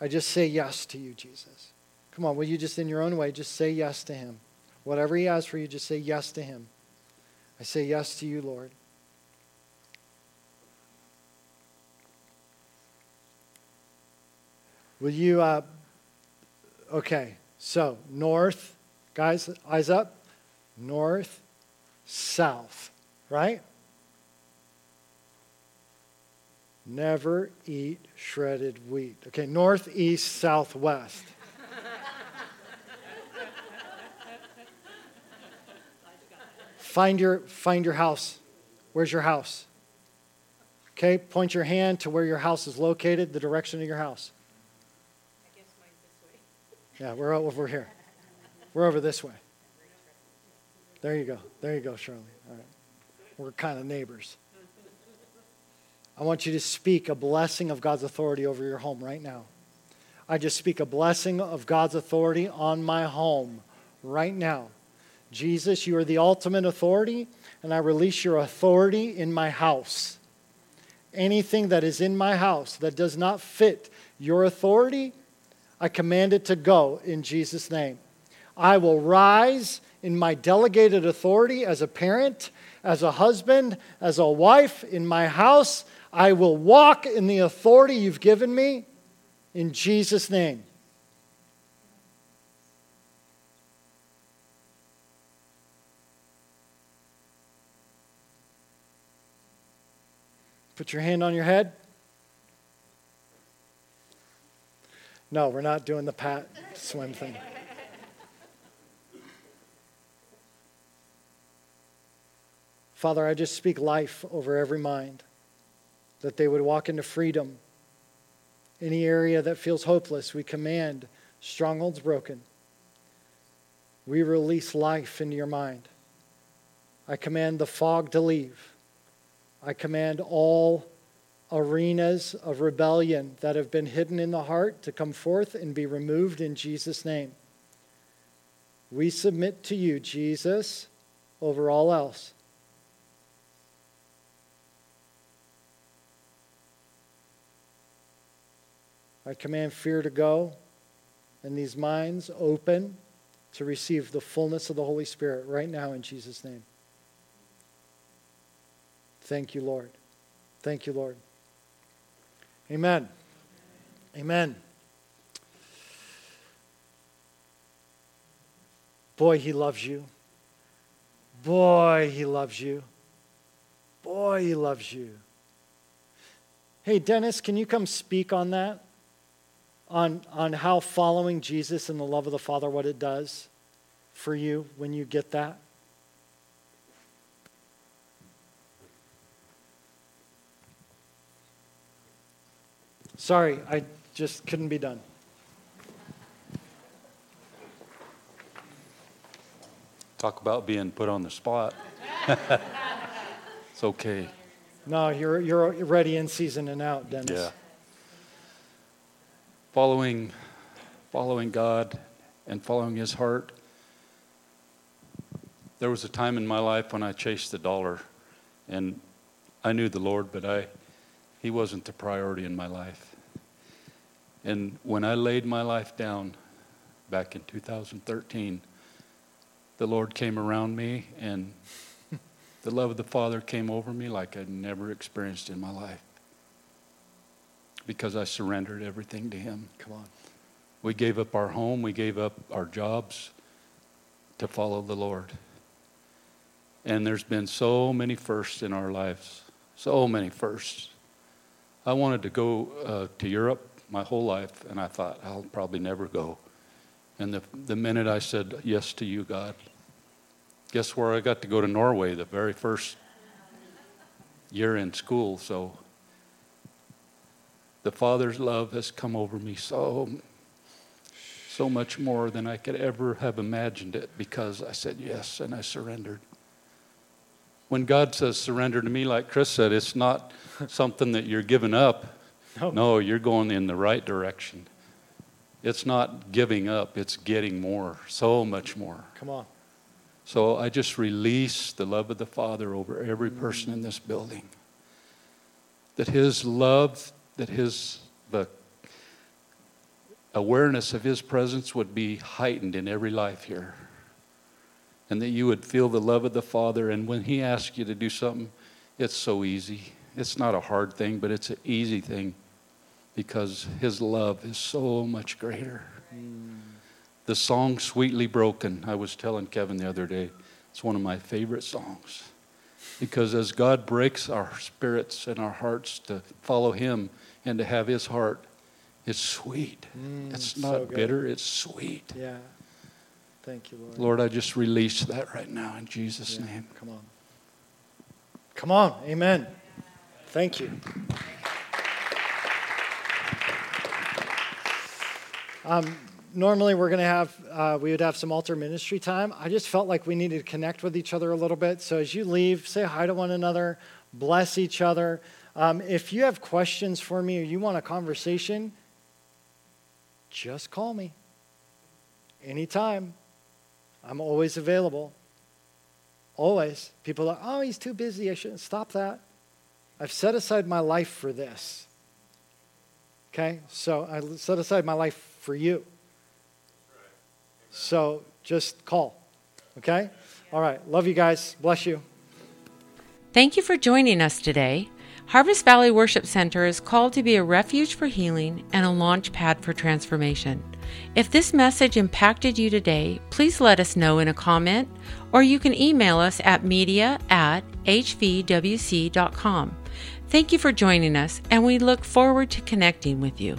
I just say yes to you, Jesus. Come on, will you just in your own way just say yes to him? Whatever he has for you, just say yes to him. I say yes to you, Lord. Will you, uh, okay, so north, guys, eyes up, north, south, right? Never eat shredded wheat. Okay, northeast, southwest. find your find your house. Where's your house? Okay, point your hand to where your house is located, the direction of your house. I guess mine's this way. Yeah, we're over here. We're over this way. There you go. There you go, Shirley. All right. We're kind of neighbors. I want you to speak a blessing of God's authority over your home right now. I just speak a blessing of God's authority on my home right now. Jesus, you are the ultimate authority, and I release your authority in my house. Anything that is in my house that does not fit your authority, I command it to go in Jesus' name. I will rise in my delegated authority as a parent, as a husband, as a wife in my house. I will walk in the authority you've given me in Jesus' name. Put your hand on your head. No, we're not doing the pat swim thing. Father, I just speak life over every mind, that they would walk into freedom. Any area that feels hopeless, we command strongholds broken. We release life into your mind. I command the fog to leave. I command all arenas of rebellion that have been hidden in the heart to come forth and be removed in Jesus' name. We submit to you, Jesus, over all else. I command fear to go and these minds open to receive the fullness of the Holy Spirit right now in Jesus' name. Thank you, Lord. Thank you, Lord. Amen. Amen. Boy, he loves you. Boy, he loves you. Boy, he loves you. Hey, Dennis, can you come speak on that? On, on how following Jesus and the love of the Father, what it does for you when you get that? Sorry, I just couldn't be done. Talk about being put on the spot. it's okay. No, you're, you're ready in season and out, Dennis. Yeah. Following, following God and following His heart. There was a time in my life when I chased the dollar, and I knew the Lord, but I, He wasn't the priority in my life. And when I laid my life down back in 2013, the Lord came around me, and the love of the Father came over me like I'd never experienced in my life because I surrendered everything to Him. Come on. We gave up our home, we gave up our jobs to follow the Lord. And there's been so many firsts in our lives, so many firsts. I wanted to go uh, to Europe my whole life, and I thought, I'll probably never go. And the, the minute I said yes to you, God, guess where I got to go to Norway the very first year in school. So the Father's love has come over me so, so much more than I could ever have imagined it because I said yes and I surrendered when God says surrender to me, like Chris said, it's not something that you're giving up. No. no, you're going in the right direction. It's not giving up, it's getting more, so much more. Come on. So I just release the love of the Father over every person in this building. That His love, that His the awareness of His presence would be heightened in every life here and that you would feel the love of the Father. And when He asks you to do something, it's so easy. It's not a hard thing, but it's an easy thing because His love is so much greater. The song Sweetly Broken, I was telling Kevin the other day, it's one of my favorite songs. Because as God breaks our spirits and our hearts to follow Him and to have His heart, it's sweet. Mm, it's not so bitter, it's sweet. Yeah. Thank you, Lord. Lord, I just release that right now in Jesus' yeah, name. Come on. Come on. Amen. Thank you. Um, normally we're going to have uh, we would have some altar ministry time i just felt like we needed to connect with each other a little bit so as you leave say hi to one another bless each other um, if you have questions for me or you want a conversation just call me anytime I'm always available. Always. People are, oh, he's too busy. I shouldn't stop that. I've set aside my life for this. Okay? So I set aside my life for you. So just call. Okay? All right. Love you guys. Bless you. Thank you for joining us today. Harvest Valley Worship Center is called to be a refuge for healing and a launch pad for transformation. If this message impacted you today, please let us know in a comment or you can email us at media at hvwc.com. Thank you for joining us, and we look forward to connecting with you.